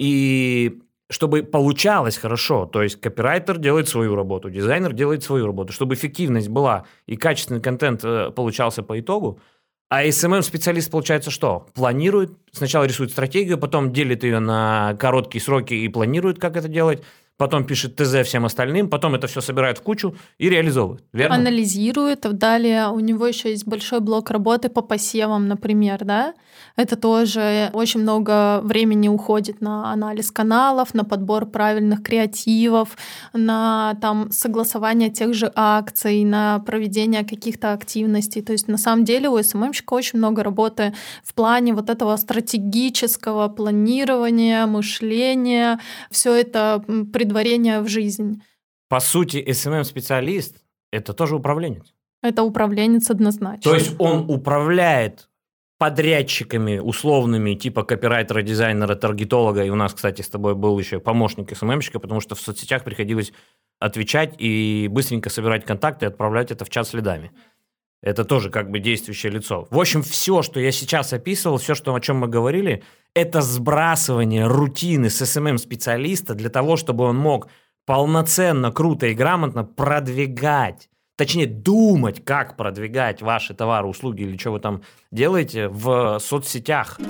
и чтобы получалось хорошо. То есть копирайтер делает свою работу, дизайнер делает свою работу, чтобы эффективность была и качественный контент э, получался по итогу. А SMM-специалист, получается, что? Планирует, сначала рисует стратегию, потом делит ее на короткие сроки и планирует, как это делать, потом пишет ТЗ всем остальным, потом это все собирает в кучу и реализовывает. Верно? Анализирует. Далее у него еще есть большой блок работы по посевам, например, да. Это тоже очень много времени уходит на анализ каналов, на подбор правильных креативов, на там согласование тех же акций, на проведение каких-то активностей. То есть на самом деле у СММщика очень много работы в плане вот этого стратегического планирования, мышления, все это м, предварение в жизнь. По сути, SMM-специалист – это тоже управленец. Это управленец однозначно. То есть он управляет подрядчиками условными, типа копирайтера, дизайнера, таргетолога. И у нас, кстати, с тобой был еще помощник СММщика, потому что в соцсетях приходилось отвечать и быстренько собирать контакты и отправлять это в чат следами. Это тоже как бы действующее лицо. В общем, все, что я сейчас описывал, все, что, о чем мы говорили, это сбрасывание рутины с SMM-специалиста для того, чтобы он мог полноценно, круто и грамотно продвигать точнее думать, как продвигать ваши товары, услуги или что вы там делаете в соцсетях.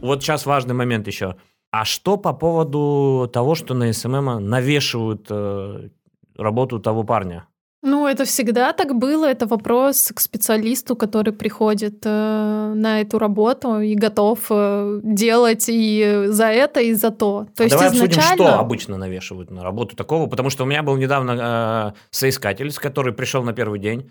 Вот сейчас важный момент еще. А что по поводу того, что на SMM навешивают э, работу того парня? Ну, это всегда так было. Это вопрос к специалисту, который приходит э, на эту работу и готов э, делать и за это, и за то. То А есть Давай изначально... обсудим, что обычно навешивают на работу такого, потому что у меня был недавно э, соискатель, который пришел на первый день.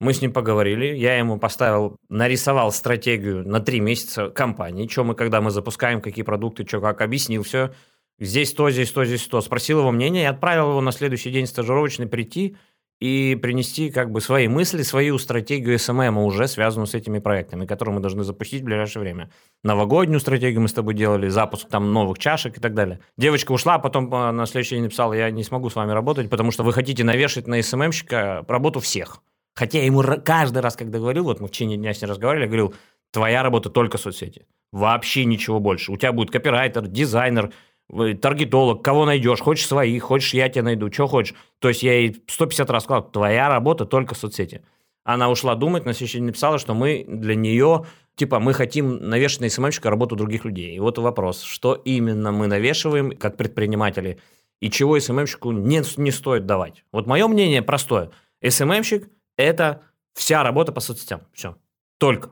Мы с ним поговорили, я ему поставил, нарисовал стратегию на три месяца компании, что мы, когда мы запускаем, какие продукты, что как, объяснил все. Здесь то, здесь то, здесь то. Спросил его мнение и отправил его на следующий день стажировочный прийти и принести как бы свои мысли, свою стратегию SMM уже связанную с этими проектами, которые мы должны запустить в ближайшее время. Новогоднюю стратегию мы с тобой делали, запуск там новых чашек и так далее. Девочка ушла, а потом э, на следующий день написала, я не смогу с вами работать, потому что вы хотите навешать на СММщика работу всех. Хотя я ему каждый раз, когда говорил, вот мы в течение дня с ним разговаривали, я говорил, твоя работа только соцсети. Вообще ничего больше. У тебя будет копирайтер, дизайнер, таргетолог, кого найдешь, хочешь своих, хочешь я тебя найду, что хочешь. То есть я ей 150 раз сказал, твоя работа только соцсети. Она ушла думать, на следующий день написала, что мы для нее, типа, мы хотим навешать на СММщика работу других людей. И вот вопрос, что именно мы навешиваем как предприниматели, и чего СММщику не, не стоит давать. Вот мое мнение простое. СММщик – это вся работа по соцсетям. Все. Только.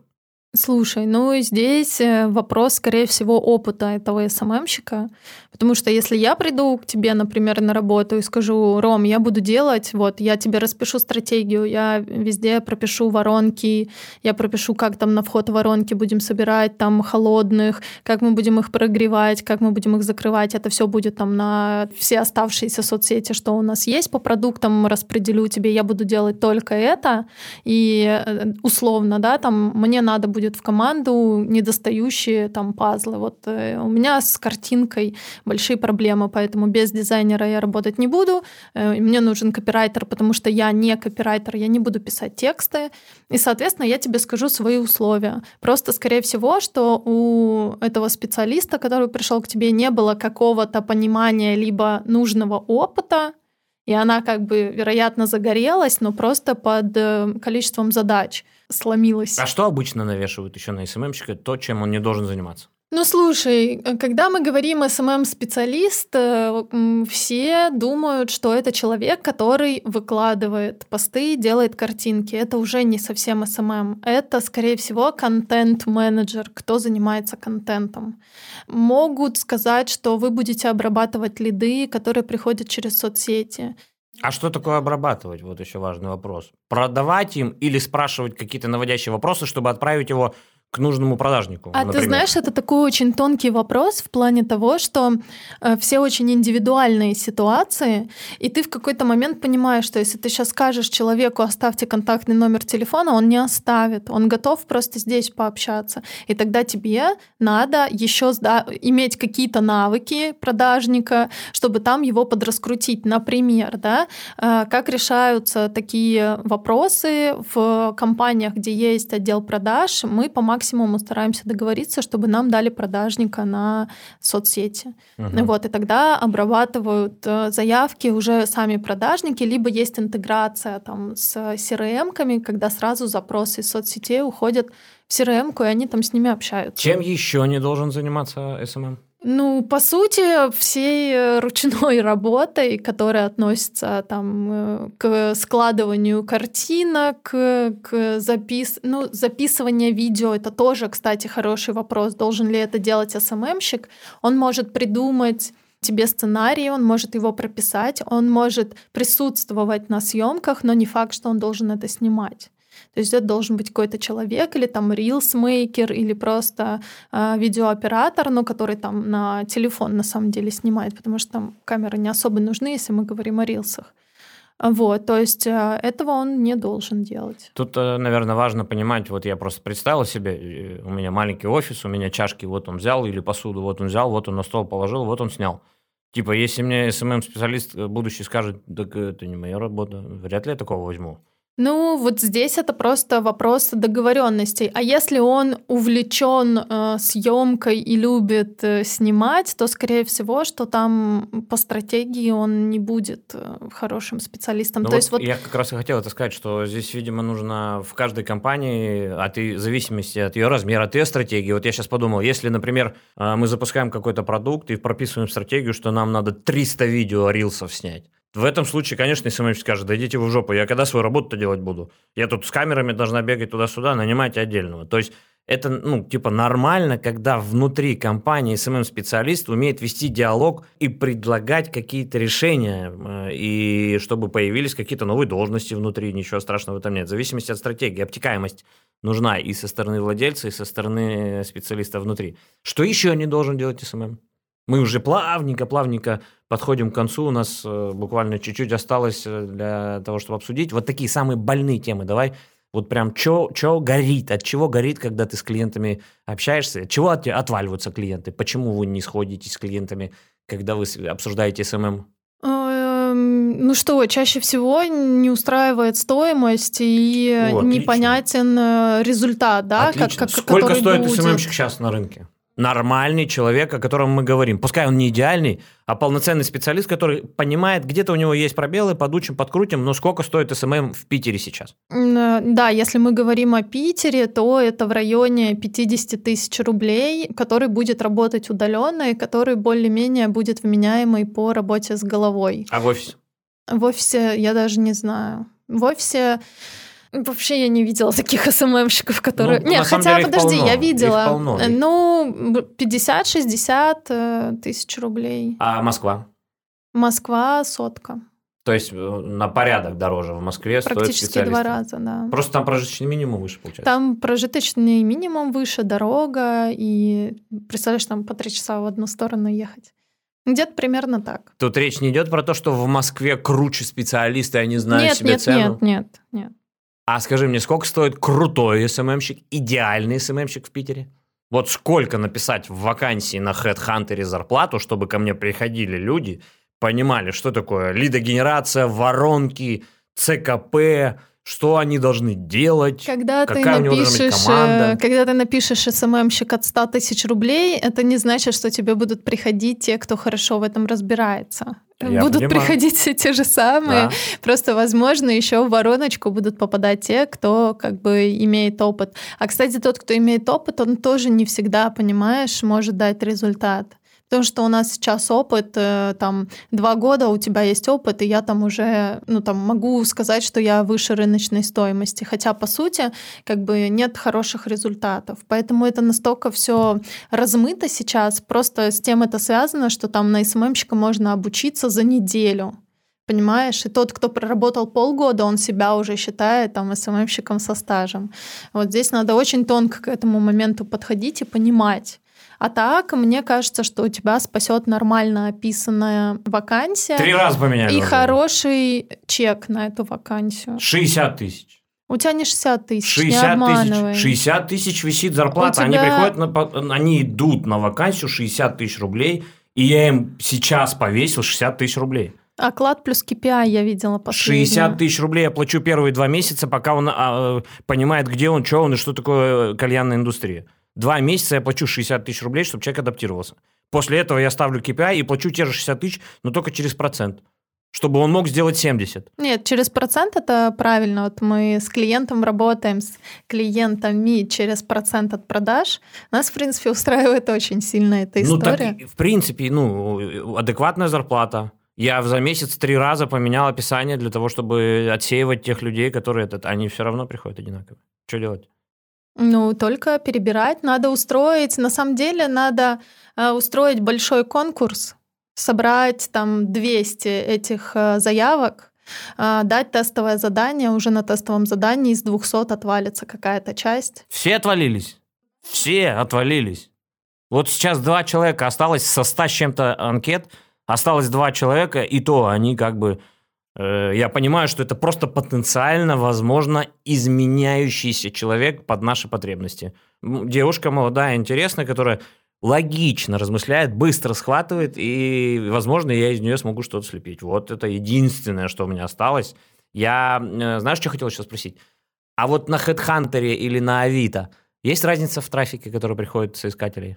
Слушай, ну здесь э, вопрос, скорее всего, опыта этого СММщика. Потому что если я приду к тебе, например, на работу и скажу, Ром, я буду делать, вот, я тебе распишу стратегию, я везде пропишу воронки, я пропишу, как там на вход воронки будем собирать, там, холодных, как мы будем их прогревать, как мы будем их закрывать, это все будет там на все оставшиеся соцсети, что у нас есть по продуктам, распределю тебе, я буду делать только это, и э, условно, да, там, мне надо будет в команду недостающие там пазлы. Вот э, у меня с картинкой большие проблемы, поэтому без дизайнера я работать не буду. Э, мне нужен копирайтер, потому что я не копирайтер, я не буду писать тексты. И, соответственно, я тебе скажу свои условия. Просто, скорее всего, что у этого специалиста, который пришел к тебе, не было какого-то понимания либо нужного опыта, и она как бы, вероятно, загорелась, но просто под э, количеством задач сломилась. А что обычно навешивают еще на СММщика? То, чем он не должен заниматься. Ну, слушай, э, когда мы говорим SMM-специалист, э, все думают, что это человек, который выкладывает посты, делает картинки. Это уже не совсем SMM. Это, скорее всего, контент-менеджер, кто занимается контентом. Могут сказать, что вы будете обрабатывать лиды, которые приходят через соцсети. А что такое обрабатывать? Вот еще важный вопрос. Продавать им или спрашивать какие-то наводящие вопросы, чтобы отправить его к нужному продажнику? А ты например? знаешь, это такой очень тонкий вопрос в плане того, что э, все очень индивидуальные ситуации, и ты в какой-то момент понимаешь, что если ты сейчас скажешь человеку, оставьте контактный номер телефона, он не оставит, он готов просто здесь пообщаться. И тогда тебе надо еще сда- иметь какие-то навыки продажника, чтобы там его подраскрутить. Например, да, э, как решаются такие вопросы в компаниях, где есть отдел продаж, мы по максимуму стараемся договориться, чтобы нам дали продажника на соцсети. Мгм. Вот, и тогда обрабатывают э, заявки уже сами продажники, либо есть интеграция там с CRM-ками, когда сразу запросы из соцсетей уходят в CRM-ку, и они там с ними общаются. Чем еще не должен заниматься SMM? Ну, по сути, всей э, ручной работой, которая относится там э, к складыванию картинок, к запис... ну, записывание видео, это тоже, кстати, хороший вопрос. Должен ли это делать СММщик? Он может придумать тебе сценарий, он может его прописать, он может присутствовать на съемках, но не факт, что он должен это снимать. То есть это должен быть какой-то человек или там reelsmaker или просто э, видеооператор, но который там на телефон на самом деле снимает, потому что там камеры не особо нужны, если мы говорим о рилсах. Вот, то есть э, этого он не должен делать. Тут, э, наверное, важно понимать, вот я просто представил себе, э, у меня маленький офис, у меня чашки вот он взял, или посуду вот он взял, вот он на стол положил, вот он снял. Типа, если мне SMM-специалист э, будущий скажет, так это не моя работа, вряд ли я такого возьму. Ну, вот здесь это просто вопрос договоренностей. А если он увлечен э, съемкой и любит э, снимать, то, скорее всего, что там по стратегии он не будет э, хорошим специалистом. Ну то вот есть вот Я как раз и хотел это сказать, что здесь, видимо, нужно в каждой компании, от ее, в зависимости от ее размера, от ее стратегии. Вот я сейчас подумал, если, например, э, мы запускаем какой-то продукт и прописываем стратегию, что нам надо 300 видео рилсов снять, В этом случае, конечно, СММщик скажет, да идите вы в жопу, я когда свою работу-то делать буду? Я тут с камерами должна бегать туда-сюда, нанимайте отдельного. То есть это, ну, типа нормально, когда внутри компании SMM-специалист умеет вести диалог и предлагать какие-то решения, э, и чтобы появились какие-то новые должности внутри, ничего страшного в этом нет. В зависимости от стратегии, обтекаемость нужна и со стороны владельца, и со стороны специалиста внутри. Что еще не должен делать SMM? Мы уже плавненько-плавненько подходим к концу, у нас э, буквально чуть-чуть осталось э, для того, чтобы обсудить. Вот такие самые больные темы. Давай вот прям что горит, от чего горит, когда ты с клиентами общаешься, от чего от, отваливаются клиенты, почему вы не сходите с клиентами, когда вы обсуждаете SMM? Эм, ну что, чаще всего не устраивает стоимость и О, непонятен э, результат, да? Как, как, Сколько стоит. СММщик сейчас на рынке? Нормальный человек, о котором мы говорим. Пускай он не идеальный, а полноценный специалист, который понимает, где-то у него есть пробелы, подучим, подкрутим, но сколько стоит SMM в Питере сейчас? Э, да, если мы говорим о Питере, то это в районе 50 тысяч рублей, который будет работать удаленно и который более-менее будет вменяемый по работе с головой. А в офисе? В офисе я даже не знаю. В офисе Вообще я не видела таких СММщиков, которые... Ну, Нет, хотя, деле, подожди, полно. я видела. полно, ну, 50-60 э, тысяч рублей. А Москва? Москва сотка. То есть э, на порядок дороже в Москве Практически стоит два раза, да. Просто там прожиточный минимум выше, получается? Там прожиточный минимум выше, дорога, и представляешь, там по три часа в одну сторону ехать. Где-то примерно так. Тут речь не идет про то, что в Москве круче специалисты, они знают нет, себе нет, цену? Нет, нет, нет. А скажи мне, сколько стоит крутой СММщик, идеальный СММщик в Питере? Вот сколько написать в вакансии на HeadHunter зарплату, чтобы ко мне приходили люди, понимали, что такое лидогенерация, воронки, ЦКП, что они должны делать, когда какая ты напишешь, у команда. Э, когда ты напишешь СММщик от 100 тысяч рублей, это не значит, что тебе будут приходить те, кто хорошо в этом разбирается. Я будут понимаю. приходить все те же самые. Да. Просто, возможно, еще в вороночку будут попадать те, кто как бы имеет опыт. А, кстати, тот, кто имеет опыт, он тоже не всегда, понимаешь, может дать результат. Потому что у нас сейчас опыт, э, там, два года у тебя есть опыт, и я там уже, ну, там, могу сказать, что я выше рыночной стоимости. Хотя, по сути, как бы нет хороших результатов. Поэтому это настолько все размыто сейчас. Просто с тем это связано, что там на СММщика можно обучиться за неделю. Понимаешь? И тот, кто проработал полгода, он себя уже считает там СММщиком со стажем. Вот здесь надо очень тонко к этому моменту подходить и понимать, а так, мне кажется, что у тебя спасет нормально описанная вакансия. Три раза поменяли. И уже. хороший чек на эту вакансию. 60 тысяч. У тебя не 60 тысяч, 60 не тысяч, 60 тысяч висит зарплата. Тебя... Они приходят, на, они идут на вакансию 60 тысяч рублей, и я им сейчас повесил 60 тысяч рублей. Оклад плюс KPI я видела последнее. 60 тысяч рублей я плачу первые два месяца, пока он а, понимает, где он, что он и что такое кальянная индустрия. Два месяца я плачу 60 тысяч рублей, чтобы человек адаптировался. После этого я ставлю KPI и плачу те же 60 тысяч, но только через процент чтобы он мог сделать 70. Нет, через процент это правильно. Вот мы с клиентом работаем, с клиентами через процент от продаж. Нас, в принципе, устраивает очень сильно эта история. Ну, так, в принципе, ну, адекватная зарплата. Я за месяц три раза поменял описание для того, чтобы отсеивать тех людей, которые этот, они все равно приходят одинаково. Что делать? Ну, только перебирать. Надо устроить, на самом деле, надо э, устроить большой конкурс, собрать там 200 этих э, заявок, э, дать тестовое задание, уже на тестовом задании из 200 отвалится какая-то часть. Все отвалились? Все отвалились. Вот сейчас два человека осталось со 100 с чем-то анкет, осталось два человека, и то они как бы я понимаю, что это просто потенциально, возможно, изменяющийся человек под наши потребности. Девушка молодая, интересная, которая логично размышляет, быстро схватывает, и, возможно, я из нее смогу что-то слепить. Вот это единственное, что у меня осталось. Я, э, знаешь, что хотел сейчас спросить? А вот на HeadHunter или на Авито есть разница в трафике, который приходит с искателей?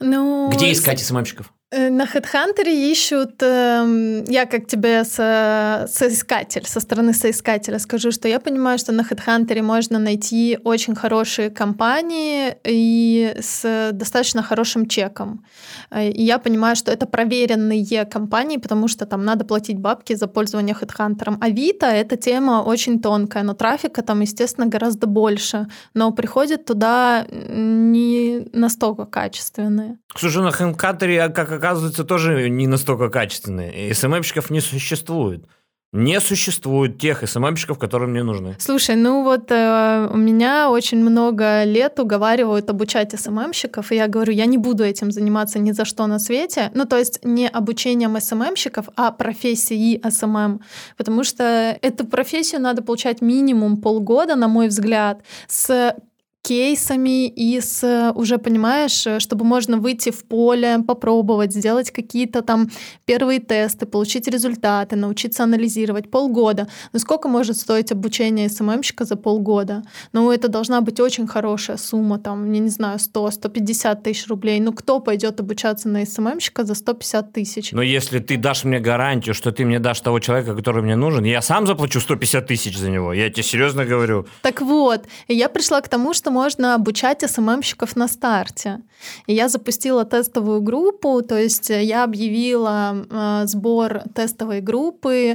Ну, Где искать СММщиков? Э, На HeadHunter ищут, эм, я как тебе со, соискатель, со стороны соискателя скажу, что я понимаю, что на HeadHunter можно найти очень хорошие компании и с достаточно хорошим чеком. Э, И я понимаю, что это проверенные компании, потому что там надо платить бабки за пользование HeadHunter. Авито — это тема очень тонкая, но трафика там, естественно, гораздо больше. Но приходят туда не настолько качественные. Слушай, на HeadHunter, как оказывается, тоже не настолько качественные. И SMM щиков не существует. Не существует тех SMM щиков, которые мне нужны. Слушай, ну вот э, у меня очень много лет уговаривают обучать SMM щиков, и я говорю, я не буду этим заниматься ни за что на свете. Ну, то есть не обучением SMM щиков, а профессией SMM. Потому что эту профессию надо получать минимум полгода, на мой взгляд, с кейсами и с уже понимаешь, чтобы можно выйти в поле, попробовать, сделать какие-то там первые тесты, получить результаты, научиться анализировать полгода. Но сколько может стоить обучение СММщика за полгода? Ну, это должна быть очень хорошая сумма, там, я не знаю, 100-150 тысяч рублей. Ну, кто пойдет обучаться на СММщика за 150 тысяч? Но если ты дашь мне гарантию, что ты мне дашь того человека, который мне нужен, я сам заплачу 150 тысяч за него. Я тебе серьезно говорю. Так вот, я пришла к тому, что можно обучать СММщиков на старте. И я запустила тестовую группу, то есть я объявила э, сбор тестовой группы э,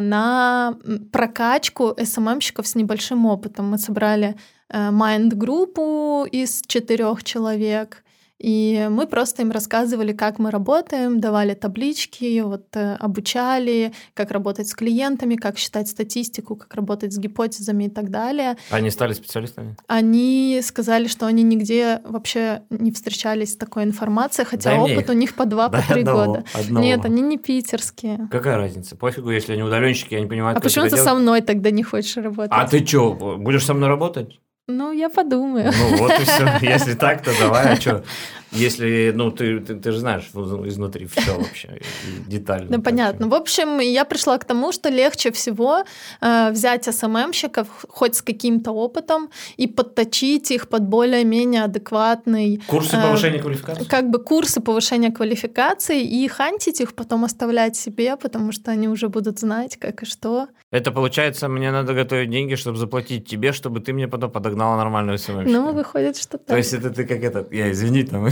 на прокачку СММщиков с небольшим опытом. Мы собрали э, майнд-группу из четырех человек, и мы просто им рассказывали, как мы работаем, давали таблички, вот э, обучали, как работать с клиентами, как считать статистику, как работать с гипотезами и так далее. Они стали специалистами? Они сказали, что они нигде вообще не встречались с такой информацией, хотя Дай опыт у них по два, по Дай три года. одного. Нет, они не питерские. Какая разница? Пофигу, если они удаленщики, я не понимаю, А почему ты делать. со мной тогда не хочешь работать? А ты что, будешь со мной работать? Ну, я подумаю. Ну вот и все. Если так, то давай, а что? Если, ну, ты, ты, ты же знаешь ну, изнутри все вообще, детально. Да, так понятно. В общем, я пришла к тому, что легче всего э, взять СММщиков хоть с каким-то опытом и подточить их под более-менее адекватный Курсы э, повышения квалификации? как бы курсы повышения квалификации и хантить их, потом оставлять себе, потому что они уже будут знать, как и что. Это получается, мне надо готовить деньги, чтобы заплатить тебе, чтобы ты мне потом подогнала нормальную СММщика. Ну, выходит, что так. То есть это ты как этот, я извини, там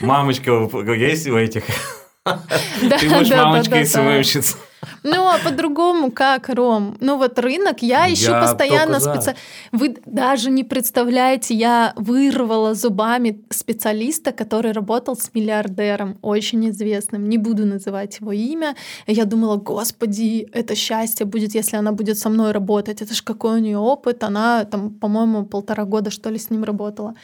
мамочка есть у этих? Ты будешь мамочкой. СММщица. Ну, а по-другому как, Ром? Ну, вот рынок, я ищу Я постоянно специалиста. Вы даже не представляете, я вырвала зубами специалиста, который работал с миллиардером, очень известным. Не буду называть его имя. Я думала, господи, это счастье будет, если она будет со мной работать. Это ж какой у нее опыт. Она там, по-моему, полтора года, что ли, с ним работала.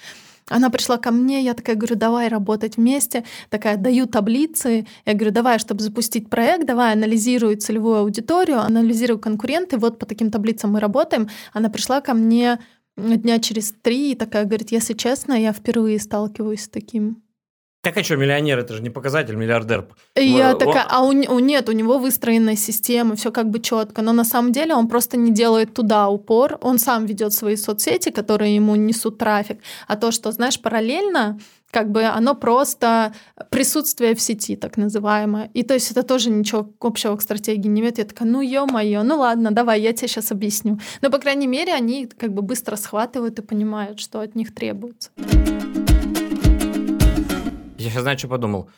Она пришла ко мне, я такая говорю, давай работать вместе, такая даю таблицы, я говорю, давай, чтобы запустить проект, давай анализирую целевую аудиторию, анализирую конкуренты, вот по таким таблицам мы работаем. Она пришла ко мне дня через три и такая говорит, если честно, я впервые сталкиваюсь с таким. Так а что, миллионер, это же не показатель, миллиардер. Я О- такая, а у, у- нет, у него выстроенная система, все как бы четко, но на самом деле он просто не делает туда упор, он сам ведет свои соцсети, которые ему несут трафик, а то, что, знаешь, параллельно, как бы оно просто присутствие в сети, так называемое. И то есть это тоже ничего общего к стратегии не имеет. Я такая, ну ё-моё, ну ладно, давай, я тебе сейчас объясню. Но, по крайней мере, они как бы быстро схватывают и понимают, что от них требуется. Я сейчас знаю, что подумал.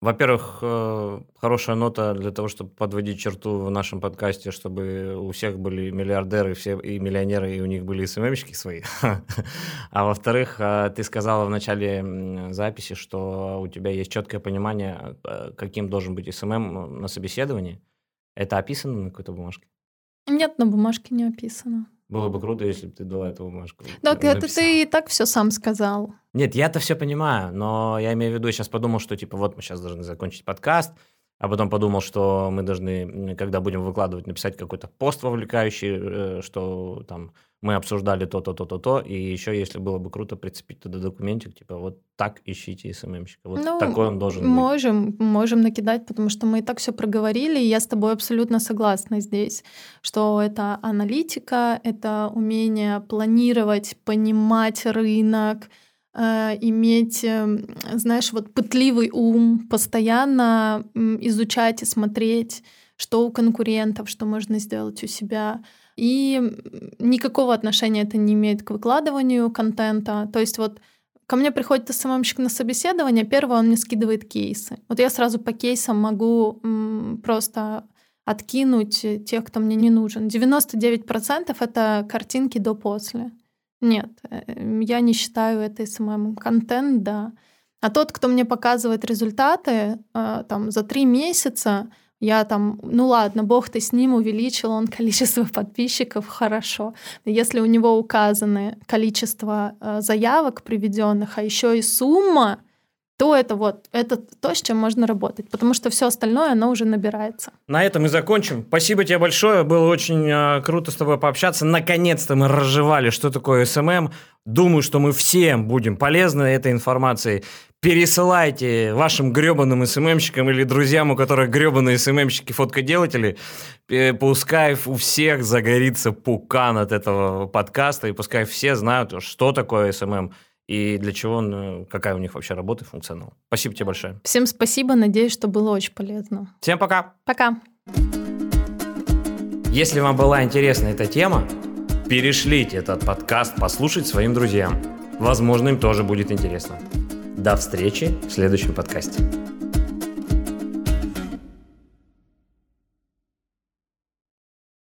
Во-первых, э, хорошая нота для того, чтобы подводить черту в нашем подкасте, чтобы у всех были миллиардеры все, и миллионеры, и у них были SMM щики свои. А во-вторых, э, ты сказала в начале записи, что у тебя есть четкое понимание, э, каким должен быть SMM на собеседовании. Это описано на какой-то бумажке? Нет, на бумажке не описано. Было бы круто, если бы ты дала эту бумажку. Так э, это написала. ты и так все сам сказал. Нет, я-то все понимаю, но я имею в виду, я сейчас подумал, что типа вот мы сейчас должны закончить подкаст, а потом подумал, что мы должны, когда будем выкладывать, написать какой-то пост вовлекающий, э, что там мы обсуждали то-то, то-то, то, и еще, если было бы круто, прицепить туда документик, типа вот так ищите СММщика, вот Ну, такой он должен быть. Можем, можем накидать, потому что мы и так все проговорили, и я с тобой абсолютно согласна здесь, что это аналитика, это умение планировать, понимать рынок, э, иметь, э, знаешь, вот пытливый ум, постоянно изучать и смотреть, что у конкурентов, что можно сделать у себя. И никакого отношения это не имеет к выкладыванию контента. То есть вот ко мне приходит СММщик на собеседование, первое он мне скидывает кейсы. Вот я сразу по кейсам могу м, просто откинуть тех, кто мне не нужен. 99% это картинки до-после. Нет, э, я не считаю это SMM. Контент, да. А тот, кто мне показывает результаты э, там, за три месяца, я там, ну ладно, бог ты с ним, увеличил он количество подписчиков, хорошо. Если у него указаны количество э, заявок приведенных, а еще и сумма, то это вот, это то, с чем можно работать, потому что все остальное, оно уже набирается. На этом и закончим. Спасибо тебе большое, было очень э, круто с тобой пообщаться. Наконец-то мы разжевали, что такое SMM. Думаю, что мы всем будем полезны этой информацией. Пересылайте вашим гребаным SMM щикам или друзьям, у которых гребаные SMM щики, фоткоделатели. Э, Пускай у всех загорится пукан от этого подкаста, и пускай все знают, что такое SMM и для чего он, э, какая у них вообще работа и функционал. Спасибо тебе большое. Всем спасибо, надеюсь, что было очень полезно. Всем пока. Пока. Если вам была интересна эта тема, перешлите этот подкаст послушать своим друзьям. Возможно, им тоже будет интересно. До встречи в следующем подкасте.